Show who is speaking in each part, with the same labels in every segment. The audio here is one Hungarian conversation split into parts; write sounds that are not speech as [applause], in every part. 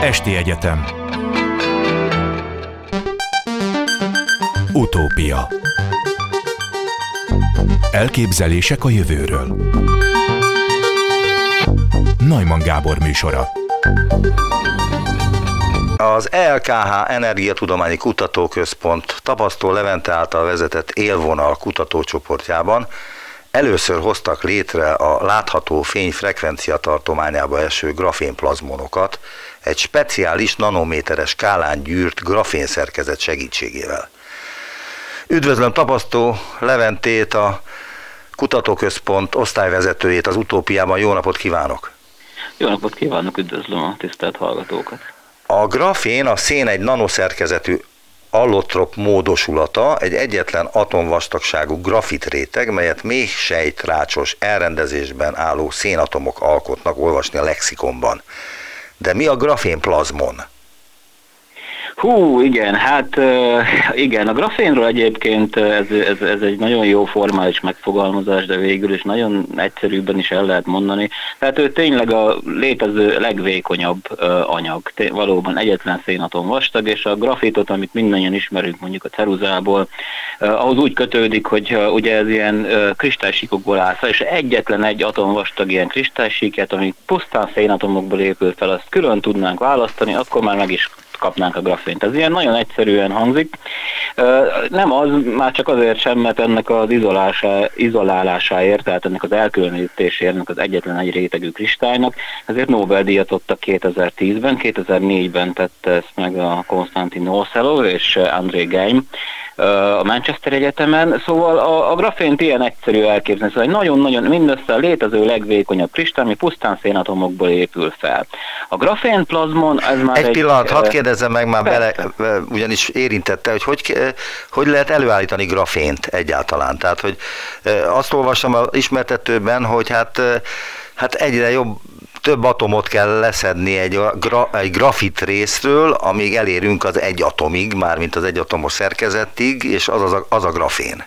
Speaker 1: Esti Egyetem. Utópia. Elképzelések a jövőről. Najman Gábor műsora.
Speaker 2: Az ELKH Energiatudományi Kutatóközpont tapasztó Levente által vezetett élvonal kutatócsoportjában először hoztak létre a látható fény frekvencia tartományába eső grafénplazmonokat egy speciális nanométeres skálán gyűrt grafénszerkezet segítségével. Üdvözlöm tapasztó Leventét, a kutatóközpont osztályvezetőjét az utópiában. Jó napot kívánok!
Speaker 3: Jó napot kívánok, üdvözlöm a tisztelt hallgatókat!
Speaker 2: A grafén a szén egy nanoszerkezetű allotrop módosulata, egy egyetlen atomvastagságú grafit réteg, melyet mély sejtrácsos elrendezésben álló szénatomok alkotnak olvasni a lexikonban. De mi a grafénplazmon?
Speaker 3: Hú, igen, hát igen, a grafénról egyébként ez, ez, ez egy nagyon jó formális megfogalmazás, de végül is nagyon egyszerűbben is el lehet mondani. Tehát ő tényleg a létező legvékonyabb anyag, valóban egyetlen szénatom vastag, és a grafitot, amit mindannyian ismerünk mondjuk a ceruzából, ahhoz úgy kötődik, hogy ugye ez ilyen kristálysíkokból áll fel, és egyetlen egy atom vastag ilyen kristálysíket, ami pusztán szénatomokból épül fel, azt külön tudnánk választani, akkor már meg is kapnánk a grafént. Ez ilyen nagyon egyszerűen hangzik. Nem az, már csak azért sem, mert ennek az izolásá, izolálásáért, tehát ennek az elkülönítéséért, az egyetlen egy rétegű kristálynak, ezért Nobel-díjat adtak 2010-ben, 2004-ben tette ezt meg a Konstantin Ocelov és André Geim, a Manchester Egyetemen, szóval a, a grafént ilyen egyszerű elképzelni, szóval nagyon-nagyon mindössze a létező legvékonyabb kristály, ami pusztán szénatomokból épül fel. A grafén plazmon, ez már
Speaker 2: egy...
Speaker 3: Egy
Speaker 2: pillanat, hadd kérdezzem meg már bele, ugyanis érintette, hogy, hogy hogy lehet előállítani grafént egyáltalán. Tehát, hogy azt olvasom az ismertetőben, hogy hát hát egyre jobb több atomot kell leszedni egy, gra, egy grafit részről, amíg elérünk az egy atomig, mármint az egyatomos szerkezetig, és az, az, a, az a grafén.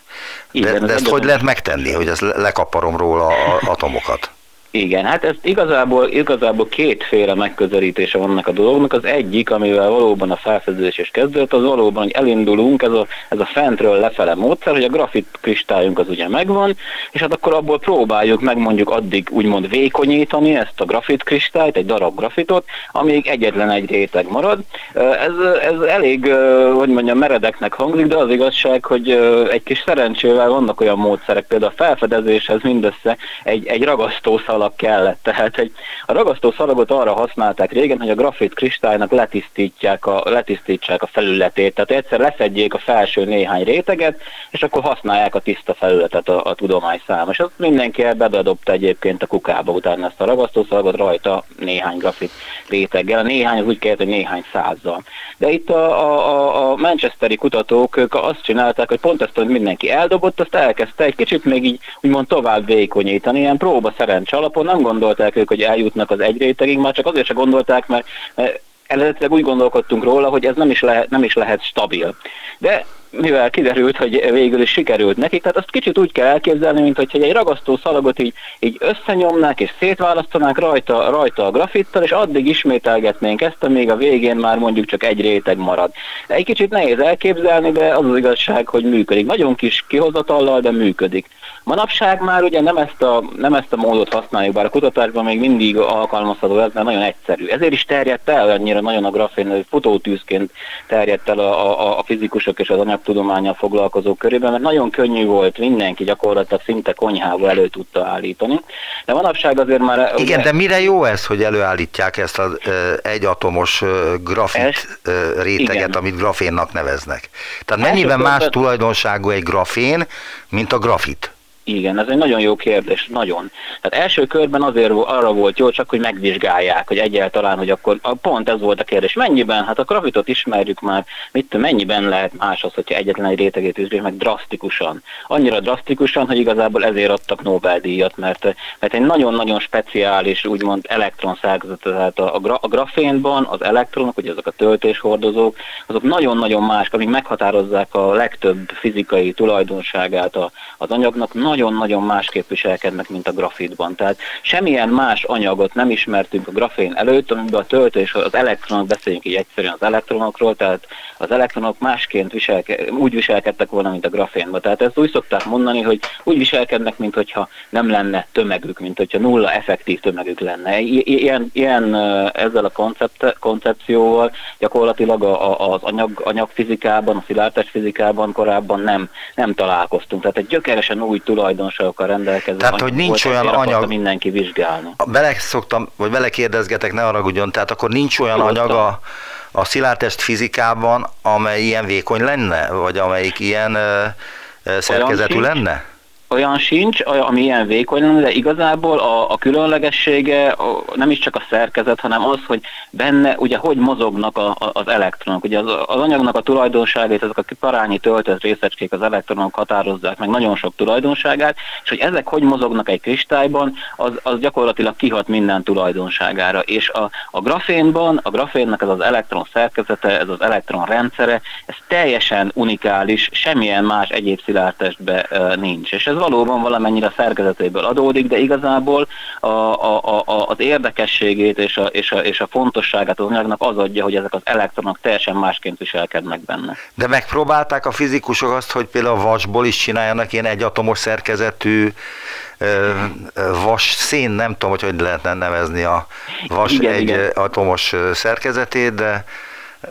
Speaker 2: Igen, de, de ezt hogy lehet megtenni, hogy ezt lekaparom róla az atomokat?
Speaker 3: Igen, hát ez igazából, igazából kétféle megközelítése vannak a dolognak. Az egyik, amivel valóban a felfedezés is kezdődött, az valóban, hogy elindulunk, ez a, ez a fentről lefele módszer, hogy a grafit kristályunk az ugye megvan, és hát akkor abból próbáljuk meg mondjuk addig úgymond vékonyítani ezt a grafit kristályt, egy darab grafitot, amíg egyetlen egy réteg marad. Ez, ez elég, hogy mondjam, meredeknek hangzik, de az igazság, hogy egy kis szerencsével vannak olyan módszerek, például a felfedezéshez mindössze egy, egy ragasztószal szalag kellett. Tehát egy, a ragasztó szalagot arra használták régen, hogy a grafit kristálynak letisztítják a, letisztítsák a felületét. Tehát egyszer leszedjék a felső néhány réteget, és akkor használják a tiszta felületet a, a tudomány számára. És azt mindenki bedobta egyébként a kukába utána ezt a ragasztószalagot rajta néhány grafit réteggel. A néhány az úgy kellett, hogy néhány százzal. De itt a, a, a manchesteri kutatók ők azt csinálták, hogy pont ezt, hogy mindenki eldobott, azt elkezdte egy kicsit még így úgymond tovább vékonyítani, ilyen próba szerencs alap, alapon nem gondolták ők, hogy eljutnak az egy rétegig, már csak azért se gondolták, mert, eredetileg úgy gondolkodtunk róla, hogy ez nem is, lehet, nem is lehet stabil. De mivel kiderült, hogy végül is sikerült nekik, tehát azt kicsit úgy kell elképzelni, mint hogy egy ragasztó szalagot így, így összenyomnák és szétválasztanák rajta, rajta a grafittal, és addig ismételgetnénk ezt, amíg a végén már mondjuk csak egy réteg marad. Egy kicsit nehéz elképzelni, de az az igazság, hogy működik. Nagyon kis kihozatallal, de működik. Manapság már ugye nem ezt a, nem ezt a módot használjuk, bár a kutatásban még mindig alkalmazható ez, mert nagyon egyszerű. Ezért is terjedt el annyira nagyon a grafén, futótűzként terjedt el a, a, a fizikusok és az anyagtudományal foglalkozók körében, mert nagyon könnyű volt, mindenki gyakorlatilag szinte konyhába elő tudta állítani. De manapság azért már...
Speaker 2: Igen, ugye, de mire jó ez, hogy előállítják ezt az egyatomos grafit réteget, igen. amit grafénnak neveznek? Tehát mennyiben más tulajdonságú egy grafén, mint a grafit?
Speaker 3: Igen, ez egy nagyon jó kérdés, nagyon. Tehát első körben azért arra volt jó, csak hogy megvizsgálják, hogy egyáltalán, hogy akkor pont ez volt a kérdés. Mennyiben? Hát a grafitot ismerjük már, mit mennyiben lehet más az, hogyha egyetlen egy rétegét vizsgáljuk meg drasztikusan. Annyira drasztikusan, hogy igazából ezért adtak Nobel-díjat, mert, mert egy nagyon-nagyon speciális, úgymond elektronszerkezet, tehát a, a, a grafénban az elektronok, ugye azok a töltéshordozók, azok nagyon-nagyon más, amik meghatározzák a legtöbb fizikai tulajdonságát az anyagnak, nagyon-nagyon másképp viselkednek, mint a grafitban. Tehát semmilyen más anyagot nem ismertünk a grafén előtt, amiben a töltés, az elektronok, beszéljünk így egyszerűen az elektronokról, tehát az elektronok másként viselke, úgy viselkedtek volna, mint a grafénban. Tehát ezt úgy szokták mondani, hogy úgy viselkednek, mint hogyha nem lenne tömegük, mint hogyha nulla effektív tömegük lenne. Ilyen, ilyen ezzel a koncept, koncepcióval gyakorlatilag az anyag, anyagfizikában, a szilárdtest fizikában korábban nem, nem találkoztunk. Tehát egy gyökeresen új tulajdonságokkal rendelkező
Speaker 2: Tehát, hogy nincs olyan anyag...
Speaker 3: mindenki vizsgálni.
Speaker 2: Bele szoktam, vagy bele kérdezgetek, ne haragudjon, tehát akkor nincs olyan Jó, anyag a, szilárdtest fizikában, amely ilyen vékony lenne, vagy amelyik ilyen ö, szerkezetű lenne?
Speaker 3: Olyan sincs, ami ilyen vékony de igazából a, a különlegessége nem is csak a szerkezet, hanem az, hogy benne ugye hogy mozognak a, az elektronok. Ugye az, az anyagnak a tulajdonságait, ezek a parányi töltött részecskék, az elektronok határozzák meg nagyon sok tulajdonságát, és hogy ezek hogy mozognak egy kristályban, az, az gyakorlatilag kihat minden tulajdonságára. És a, a grafénban, a grafénnek ez az elektron szerkezete, ez az elektron rendszere, ez teljesen unikális, semmilyen más egyéb szilárdtestben nincs. És ez valóban valamennyire a szerkezetéből adódik, de igazából a, a, a, az érdekességét és a, és, a, és a fontosságát az anyagnak az adja, hogy ezek az elektronok teljesen másként viselkednek benne.
Speaker 2: De megpróbálták a fizikusok azt, hogy például a vasból is csináljanak ilyen egyatomos szerkezetű vas szén, nem tudom, hogy hogy lehetne nevezni a vas igen, egy igen. atomos szerkezetét, de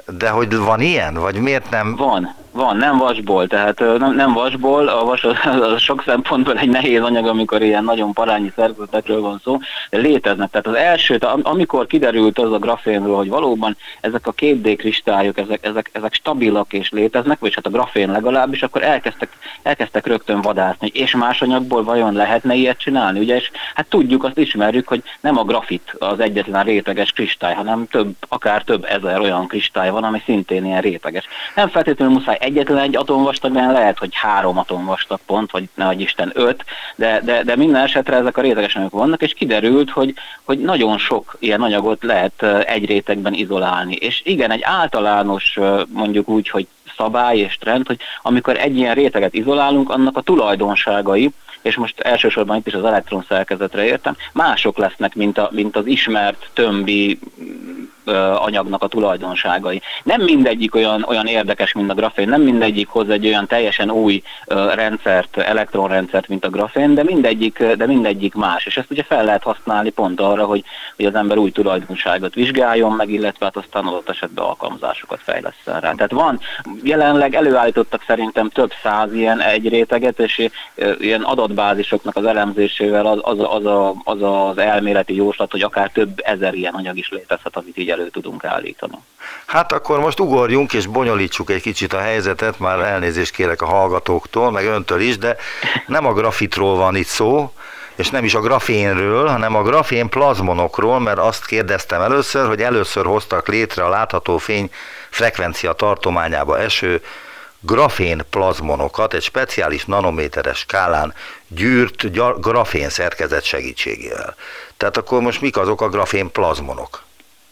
Speaker 2: de hogy van ilyen, vagy miért nem?
Speaker 3: Van, van, nem vasból, tehát nem, nem vasból, a vas az, az sok szempontból egy nehéz anyag, amikor ilyen nagyon parányi szerkezetekről van szó, de léteznek. Tehát az első, amikor kiderült az a grafénről, hogy valóban ezek a 2D kristályok, ezek, ezek, ezek stabilak és léteznek, vagy hát a grafén legalábbis, akkor elkezdtek, elkezdtek rögtön vadászni, és más anyagból vajon lehetne ilyet csinálni, ugye, és hát tudjuk, azt ismerjük, hogy nem a grafit az egyetlen réteges kristály, hanem több, akár több ezer olyan kristály van, ami szintén ilyen réteges. Nem feltétlenül muszáj egyetlen egy atomvastag, mert lehet, hogy három atomvastag pont, vagy ne Isten öt, de, de, de minden esetre ezek a réteges anyagok vannak, és kiderült, hogy, hogy nagyon sok ilyen anyagot lehet egy rétegben izolálni. És igen, egy általános mondjuk úgy, hogy szabály és trend, hogy amikor egy ilyen réteget izolálunk, annak a tulajdonságai, és most elsősorban itt is az elektron szerkezetre értem, mások lesznek, mint, a, mint az ismert tömbi anyagnak a tulajdonságai. Nem mindegyik olyan, olyan érdekes, mint a grafén, nem mindegyik hoz egy olyan teljesen új rendszert, elektronrendszert, mint a grafén, de mindegyik, de mindegyik más. És ezt ugye fel lehet használni pont arra, hogy, hogy az ember új tulajdonságot vizsgáljon meg, illetve hát aztán adott esetben alkalmazásokat fejleszten rá. Tehát van, jelenleg előállítottak szerintem több száz ilyen egy réteget, és ilyen adatbázisoknak az elemzésével az az, az, a, az, az elméleti jóslat, hogy akár több ezer ilyen anyag is létezhet, amit így elő tudunk állítani.
Speaker 2: Hát akkor most ugorjunk és bonyolítsuk egy kicsit a helyzetet, már elnézést kérek a hallgatóktól, meg öntől is, de nem a grafitról van itt szó, és nem is a grafénről, hanem a grafén plazmonokról, mert azt kérdeztem először, hogy először hoztak létre a látható fény frekvencia tartományába eső grafén plazmonokat egy speciális nanométeres skálán gyűrt grafén szerkezet segítségével. Tehát akkor most mik azok a grafén plazmonok?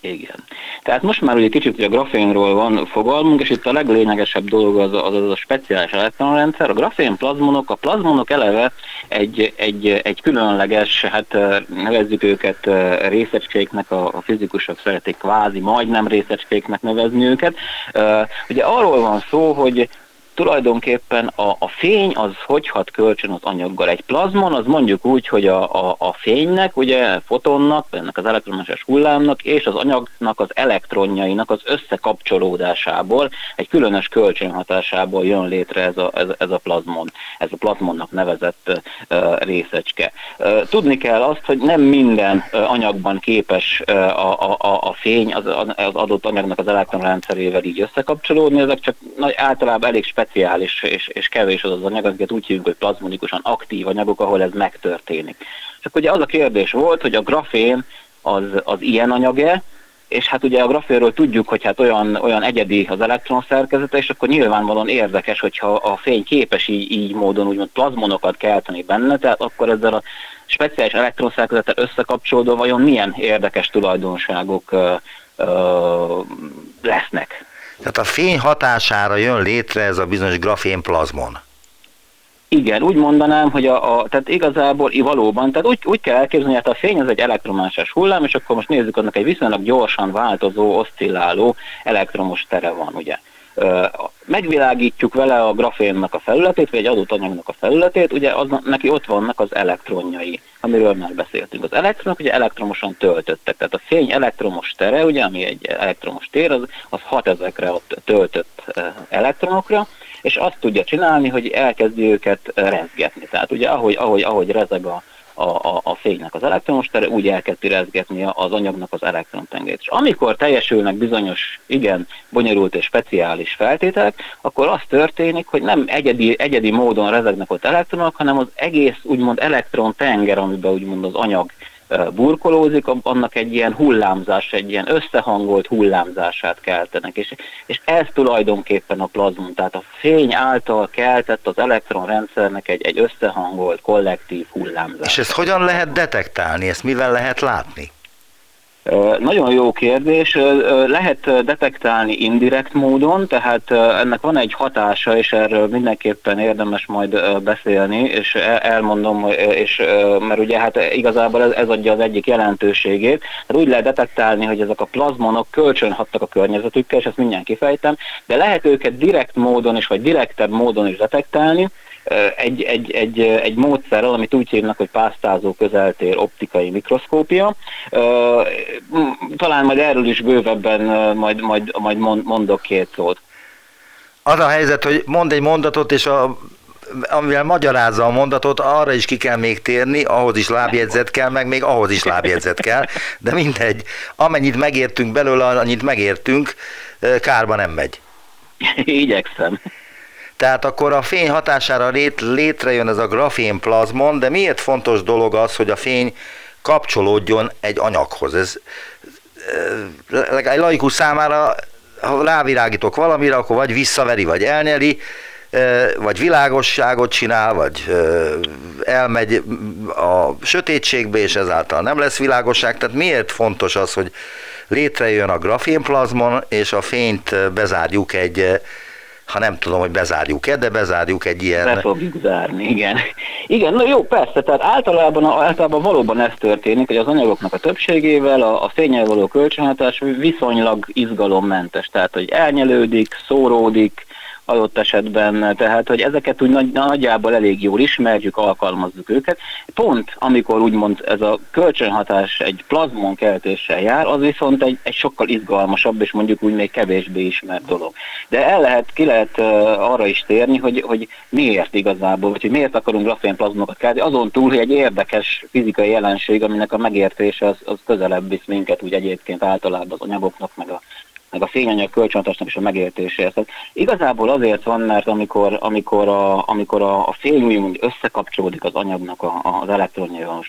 Speaker 3: Igen. Tehát most már ugye kicsit ugye a grafénról van fogalmunk, és itt a leglényegesebb dolog az az, az a speciális elektronrendszer. A grafén plazmonok, a plazmonok eleve egy, egy, egy különleges, hát nevezzük őket részecskéknek, a, a fizikusok szeretik kvázi majdnem részecskéknek nevezni őket. Ugye arról van szó, hogy tulajdonképpen a, a fény az hogy hat kölcsön az anyaggal. Egy plazmon az mondjuk úgy, hogy a, a, a fénynek, ugye fotonnak, ennek az elektromágneses hullámnak és az anyagnak az elektronjainak az összekapcsolódásából, egy különös kölcsönhatásából jön létre ez a, ez, ez a plazmon, ez a plazmonnak nevezett uh, részecske. Uh, tudni kell azt, hogy nem minden uh, anyagban képes uh, a, a, a fény az, az adott anyagnak az elektronrendszerével így összekapcsolódni, ezek csak nagy, általában elég speciális és, és kevés az az anyag, amiket úgy hívjuk, hogy plazmonikusan aktív anyagok, ahol ez megtörténik. Csak ugye az a kérdés volt, hogy a grafén az, az ilyen anyag-e, és hát ugye a grafénről tudjuk, hogy hát olyan, olyan egyedi az elektron szerkezete, és akkor nyilvánvalóan érdekes, hogyha a fény képes így, így módon úgymond plazmonokat kelteni benne, tehát akkor ezzel a speciális elektronszerkezettel összekapcsolódva vajon milyen érdekes tulajdonságok ö, ö, lesznek.
Speaker 2: Tehát a fény hatására jön létre ez a bizonyos grafén plazmon.
Speaker 3: Igen, úgy mondanám, hogy a, a tehát igazából valóban, tehát úgy, úgy kell elképzelni, hogy hát a fény az egy elektromágneses hullám, és akkor most nézzük, annak egy viszonylag gyorsan változó, oszcilláló elektromos tere van, ugye megvilágítjuk vele a grafénnak a felületét, vagy egy adott anyagnak a felületét, ugye az, neki ott vannak az elektronjai, amiről már beszéltünk. Az elektronok ugye elektromosan töltöttek, tehát a fény elektromos tere, ugye, ami egy elektromos tér, az, az hat ezekre a töltött elektronokra, és azt tudja csinálni, hogy elkezdi őket rezgetni. Tehát ugye ahogy, ahogy, ahogy rezeg a, a, a, a fénynek az elektromos tere, úgy elkezdi rezgetni az anyagnak az elektrontengelyét. És amikor teljesülnek bizonyos, igen, bonyolult és speciális feltételek, akkor az történik, hogy nem egyedi, egyedi módon rezegnek ott elektronok, hanem az egész úgymond elektrontenger, amiben úgymond az anyag burkolózik, annak egy ilyen hullámzás, egy ilyen összehangolt hullámzását keltenek, és, és ez tulajdonképpen a plazmon, tehát a fény által keltett az elektronrendszernek egy, egy összehangolt, kollektív hullámzás.
Speaker 2: És ezt hogyan lehet detektálni, ezt mivel lehet látni?
Speaker 3: Nagyon jó kérdés. Lehet detektálni indirekt módon, tehát ennek van egy hatása, és erről mindenképpen érdemes majd beszélni, és elmondom, és, mert ugye hát igazából ez, ez adja az egyik jelentőségét. Hát úgy lehet detektálni, hogy ezek a plazmonok kölcsönhattak a környezetükkel, és ezt mindjárt kifejtem, de lehet őket direkt módon is, vagy direktebb módon is detektálni, egy, egy, egy, egy módszerrel, amit úgy hívnak, hogy pásztázó közeltér optikai mikroszkópia. Talán majd erről is bővebben majd, majd, majd mondok két szót.
Speaker 2: Az a helyzet, hogy mond egy mondatot, és a amivel magyarázza a mondatot, arra is ki kell még térni, ahhoz is lábjegyzet kell, meg még ahhoz is lábjegyzet kell, de mindegy, amennyit megértünk belőle, annyit megértünk, kárba nem megy.
Speaker 3: Igyekszem.
Speaker 2: Tehát akkor a fény hatására lét, létrejön ez a grafén plazmon, de miért fontos dolog az, hogy a fény kapcsolódjon egy anyaghoz? Ez egy laikus számára, ha rávirágítok valamire, akkor vagy visszaveri, vagy elnyeli, vagy világosságot csinál, vagy elmegy a sötétségbe, és ezáltal nem lesz világosság. Tehát miért fontos az, hogy létrejön a grafénplazmon, és a fényt bezárjuk egy ha nem tudom, hogy bezárjuk-e, de bezárjuk egy ilyen...
Speaker 3: Be fogjuk zárni, igen. Igen, na jó, persze, tehát általában, általában valóban ez történik, hogy az anyagoknak a többségével a, a fényel való kölcsönhatás viszonylag izgalommentes, tehát hogy elnyelődik, szóródik, adott esetben, tehát hogy ezeket úgy nagy, nagyjából elég jól ismerjük, alkalmazzuk őket. Pont amikor úgymond ez a kölcsönhatás egy plazmon keltéssel jár, az viszont egy, egy sokkal izgalmasabb és mondjuk úgy még kevésbé ismert dolog. De el lehet, ki lehet uh, arra is térni, hogy, hogy miért igazából, vagy hogy miért akarunk grafén plazmonokat kelteni, azon túl, hogy egy érdekes fizikai jelenség, aminek a megértése az, az közelebb visz minket úgy egyébként általában az anyagoknak, meg a meg a fényanyag kölcsönhatásnak is a megértéséhez. Tehát igazából azért van, mert amikor, amikor, a, amikor a, a úgymond összekapcsolódik az anyagnak a, az elektronjával,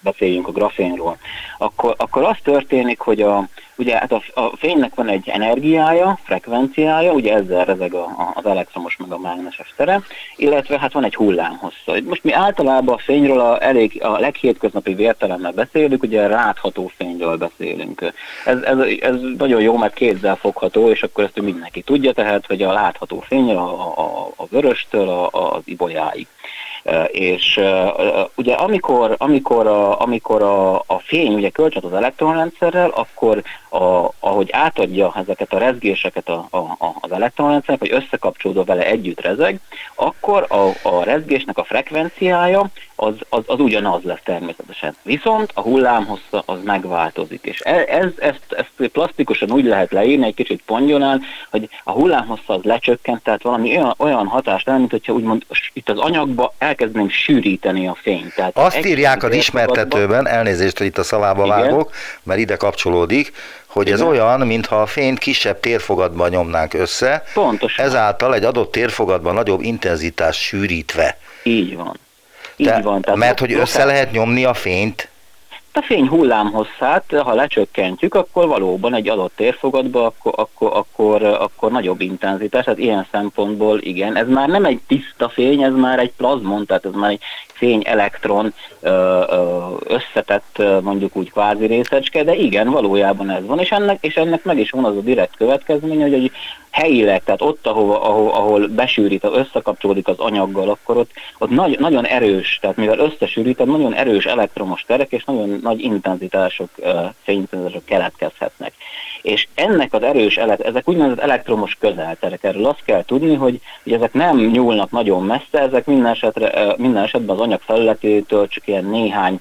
Speaker 3: beszéljünk a grafénról, akkor, akkor az történik, hogy a, ugye hát a, a fénynek van egy energiája, frekvenciája, ugye ezzel rezeg a, a, az elektromos meg a mágneses tere, illetve hát van egy hullámhossza. Most mi általában a fényről a, elég, a leghétköznapi értelemmel beszélünk, ugye látható fényről beszélünk. Ez, ez, ez nagyon jó, mert kézzel fogható, és akkor ezt mindenki tudja, tehát, hogy a látható fény a, a, a vöröstől a, az ibolyáig. És ugye amikor, amikor, a, amikor a, a fény ugye kölcsön az elektronrendszerrel, akkor a, ahogy átadja ezeket a rezgéseket a, a, az elektronrendszernek, hogy összekapcsolódva vele együtt rezeg, akkor a, a rezgésnek a frekvenciája az, az, az ugyanaz lesz természetesen. Viszont a hullámhossza az megváltozik, és e, ez, ezt, ezt plastikusan úgy lehet leírni, egy kicsit pongyonál, hogy a hullámhossza az lecsökkent, tehát valami olyan, olyan hatást nem, mint hogyha úgymond itt az anyagba elkezdenénk sűríteni a fényt. Tehát
Speaker 2: Azt írják az ismertetőben, elnézést, hogy itt a szavába Igen. vágok, mert ide kapcsolódik, hogy ez Igen. olyan, mintha a fényt kisebb térfogatban nyomnánk össze,
Speaker 3: Pontosan.
Speaker 2: ezáltal egy adott térfogatban nagyobb intenzitás sűrítve.
Speaker 3: Így van.
Speaker 2: Így van. Tehát mert hogy össze lehet nyomni a fényt?
Speaker 3: A fény hullámhosszát, ha lecsökkentjük, akkor valóban egy adott térfogatban akkor, akkor, akkor, akkor nagyobb intenzitás, tehát ilyen szempontból igen, ez már nem egy tiszta fény, ez már egy plazmon, tehát ez már egy fény-elektron összetett mondjuk úgy kvázi részecske, de igen, valójában ez van, és ennek, és ennek meg is van az a direkt következménye, hogy, hogy helyileg, tehát ott, ahol, ahol, ahol besűrít, összekapcsolódik az anyaggal, akkor ott, ott nagy, nagyon erős, tehát mivel összesűrít, nagyon erős elektromos terek és nagyon nagy intenzitások, fényintenzitások keletkezhetnek. És ennek az erős, ezek úgynevezett elektromos közelterek, erről azt kell tudni, hogy, hogy ezek nem nyúlnak nagyon messze, ezek minden, esetre, minden esetben az anyag felületétől csak ilyen néhány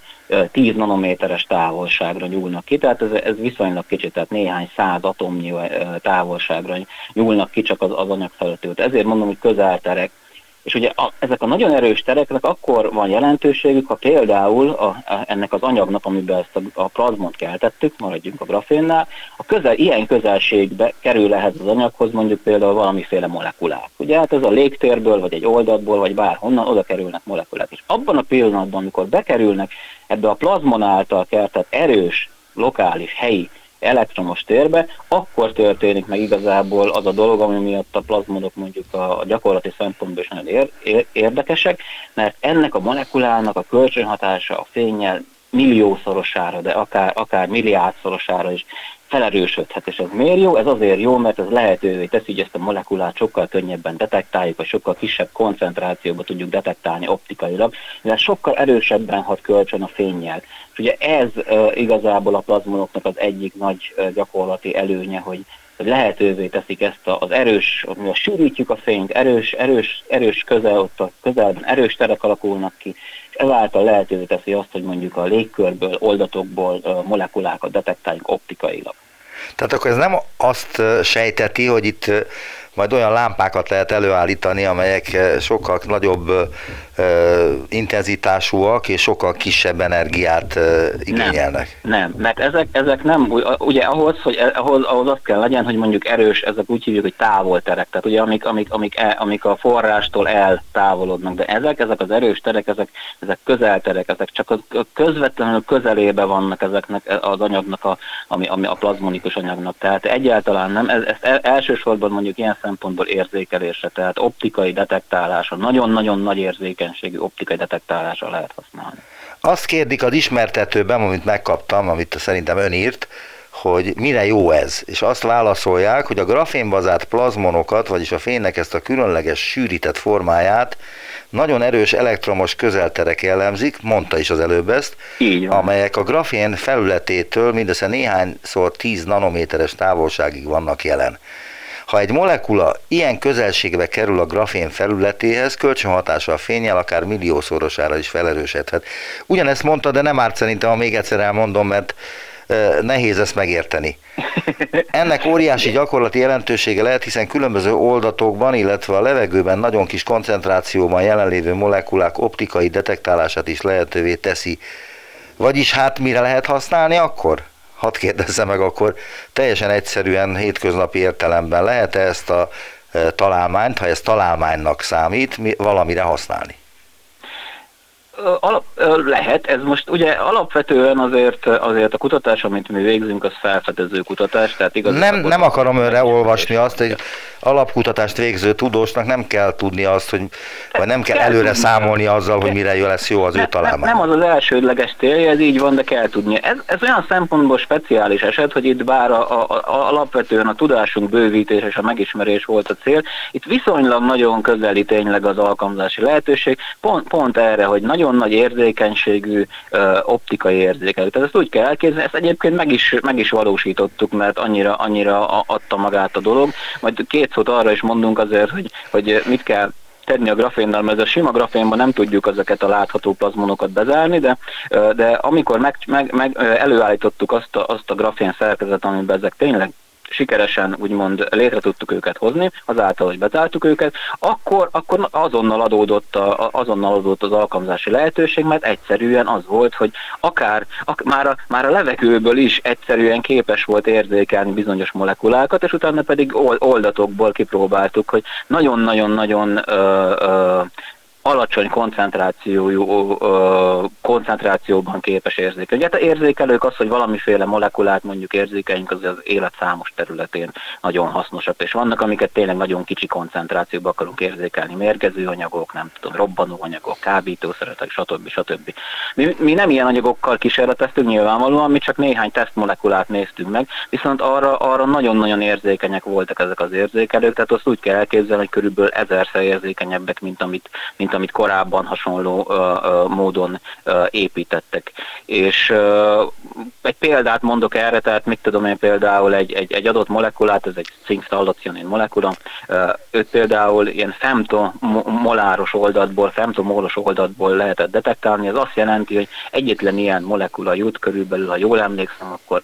Speaker 3: 10 nanométeres távolságra nyúlnak ki, tehát ez, ez viszonylag kicsit, tehát néhány száz atomnyi távolságra nyúlnak ki csak az, az anyag felületétől. Ezért mondom, hogy közelterek és ugye a, ezek a nagyon erős tereknek akkor van jelentőségük, ha például a, a, ennek az anyagnak, amiben ezt a, a plazmot keltettük, maradjunk a grafénnál, a közel, ilyen közelségbe kerül ehhez az anyaghoz mondjuk például valamiféle molekulák. Ugye hát ez a légtérből, vagy egy oldatból, vagy bárhonnan oda kerülnek molekulák. És abban a pillanatban, amikor bekerülnek ebbe a plazmon által keltett erős, lokális, helyi elektromos térbe, akkor történik meg igazából az a dolog, ami miatt a plazmodok mondjuk a gyakorlati szempontból is nagyon ér, ér, érdekesek, mert ennek a molekulának a kölcsönhatása a fényel milliószorosára, de akár, akár milliárdszorosára is felerősödhet. És ez miért jó? Ez azért jó, mert ez lehetővé teszi, hogy ezt a molekulát sokkal könnyebben detektáljuk, vagy sokkal kisebb koncentrációba tudjuk detektálni optikailag, mivel sokkal erősebben hat kölcsön a fényjel. És ugye ez uh, igazából a plazmonoknak az egyik nagy uh, gyakorlati előnye, hogy hogy lehetővé teszik ezt az erős, a sűrítjük a fényt, erős, erős, erős közel, ott a közelben erős terek alakulnak ki, és ezáltal lehetővé teszi azt, hogy mondjuk a légkörből, oldatokból molekulákat detektáljuk optikailag.
Speaker 2: Tehát akkor ez nem azt sejteti, hogy itt majd olyan lámpákat lehet előállítani, amelyek sokkal nagyobb intenzitásúak és sokkal kisebb energiát igényelnek.
Speaker 3: Nem, nem. Mert ezek, ezek nem, ugye ahhoz, hogy e, ahhoz, ahhoz azt kell legyen, hogy mondjuk erős, ezek úgy hívjuk, hogy távolterek, tehát ugye amik, amik, amik, el, amik a forrástól eltávolodnak, de ezek, ezek az erős terek, ezek, ezek közelterek, ezek csak a közvetlenül közelébe vannak ezeknek az anyagnak, a, ami, ami a plazmonikus anyagnak, tehát egyáltalán nem, ez, ez elsősorban mondjuk ilyen szempontból érzékelésre, tehát optikai detektálása, nagyon-nagyon nagy érzékenységű optikai detektálásra lehet használni.
Speaker 2: Azt kérdik az ismertetőben, amit megkaptam, amit szerintem ön írt, hogy mire jó ez, és azt válaszolják, hogy a grafénbazált plazmonokat, vagyis a fénynek ezt a különleges sűrített formáját nagyon erős elektromos közelterek jellemzik, mondta is az előbb ezt, amelyek a grafén felületétől mindössze néhányszor 10 nanométeres távolságig vannak jelen. Ha egy molekula ilyen közelségbe kerül a grafén felületéhez, kölcsönhatása a fényel akár milliószorosára is felerősödhet. Ugyanezt mondta, de nem árt szerintem, ha még egyszer elmondom, mert nehéz ezt megérteni. Ennek óriási gyakorlati jelentősége lehet, hiszen különböző oldatokban, illetve a levegőben nagyon kis koncentrációban jelenlévő molekulák optikai detektálását is lehetővé teszi. Vagyis hát mire lehet használni akkor? Hadd kérdezzem meg akkor teljesen egyszerűen hétköznapi értelemben lehet-e ezt a e, találmányt, ha ez találmánynak számít, valamire használni?
Speaker 3: Alap, lehet, ez most ugye alapvetően azért, azért a kutatás, amit mi végzünk, az felfedező kutatás, tehát
Speaker 2: igaz. Nem, nem akarom önre olvasni azt, hogy alapkutatást végző tudósnak nem kell tudni azt, hogy vagy nem kell, kell előre tudni. számolni azzal, hogy mire lesz jó az ne, ő találmány.
Speaker 3: Nem az az elsődleges célja, ez így van, de kell tudni. Ez, ez olyan szempontból speciális eset, hogy itt bár a, a, a, alapvetően a tudásunk bővítés és a megismerés volt a cél, itt viszonylag nagyon közeli tényleg az alkalmazási lehetőség, pont, pont erre, hogy nagyon nagy érzékenységű optikai érzékelő. Tehát ezt úgy kell elképzelni, ezt egyébként meg is, meg is valósítottuk, mert annyira, annyira adta magát a dolog. Majd két szót arra is mondunk azért, hogy, hogy mit kell tenni a grafénnal, mert a sima grafénban nem tudjuk ezeket a látható plazmonokat bezárni, de, de amikor meg, meg, meg előállítottuk azt a, azt a grafén szerkezet, amiben ezek tényleg sikeresen úgymond létre tudtuk őket hozni, azáltal, hogy bezártuk őket, akkor, akkor azonnal adódott, a, azonnal adódott az alkalmazási lehetőség, mert egyszerűen az volt, hogy akár, ak, már, a, már a levegőből is egyszerűen képes volt érzékelni bizonyos molekulákat, és utána pedig oldatokból kipróbáltuk, hogy nagyon-nagyon-nagyon alacsony koncentrációjú koncentrációban képes érzékelni. A érzékelők az, hogy valamiféle molekulát mondjuk érzékeljünk, az az élet számos területén nagyon hasznosak, és vannak, amiket tényleg nagyon kicsi koncentrációban akarunk érzékelni, mérgező anyagok, nem tudom, robbanó anyagok, kábítószerek, stb. stb. Mi, mi nem ilyen anyagokkal kísérleteztünk nyilvánvalóan, mi csak néhány tesztmolekulát néztünk meg, viszont arra, arra nagyon-nagyon érzékenyek voltak ezek az érzékelők, tehát azt úgy kell elképzelni, hogy körülbelül ezerszer érzékenyebbek, mint amit, mint mint amit korábban hasonló módon építettek. És egy példát mondok erre, tehát mit tudom én például egy, egy, egy adott molekulát, ez egy szinkstallacionin molekula, őt például ilyen femtomoláros oldatból, femtomolos oldatból lehetett detektálni, ez azt jelenti, hogy egyetlen ilyen molekula jut körülbelül, ha jól emlékszem, akkor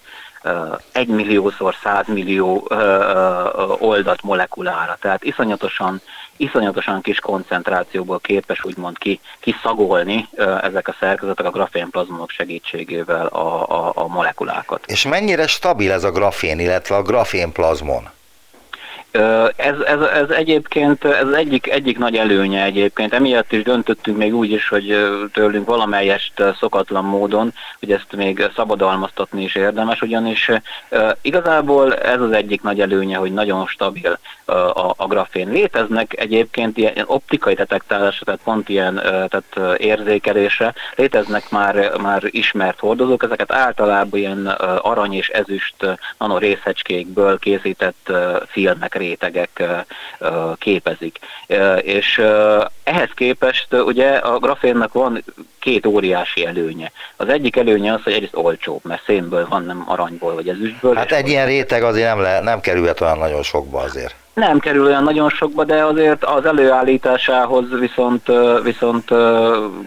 Speaker 3: egy milliószor százmillió oldat molekulára. Tehát iszonyatosan iszonyatosan kis koncentrációból képes úgymond ki, kiszagolni ezek a szerkezetek a grafénplazmonok segítségével a, a, a molekulákat.
Speaker 2: És mennyire stabil ez a grafén, illetve a grafénplazmon?
Speaker 3: Ez, ez, ez egyébként ez egyik, egyik nagy előnye egyébként. Emiatt is döntöttünk még úgy is, hogy tőlünk valamelyest szokatlan módon, hogy ezt még szabadalmaztatni is érdemes, ugyanis igazából ez az egyik nagy előnye, hogy nagyon stabil a, a grafén. Léteznek egyébként ilyen optikai detektálásra, tehát pont ilyen tehát érzékelésre, léteznek már, már ismert hordozók, ezeket általában ilyen arany és ezüst nanorészecskékből készített filmek rétegek képezik. És ehhez képest ugye a grafénnak van két óriási előnye. Az egyik előnye az, hogy egyrészt olcsóbb, mert szénből van, nem aranyból vagy ezüstből.
Speaker 2: Hát egy ilyen réteg azért nem, le, nem kerülhet olyan nagyon sokba azért.
Speaker 3: Nem kerül olyan nagyon sokba, de azért az előállításához viszont, viszont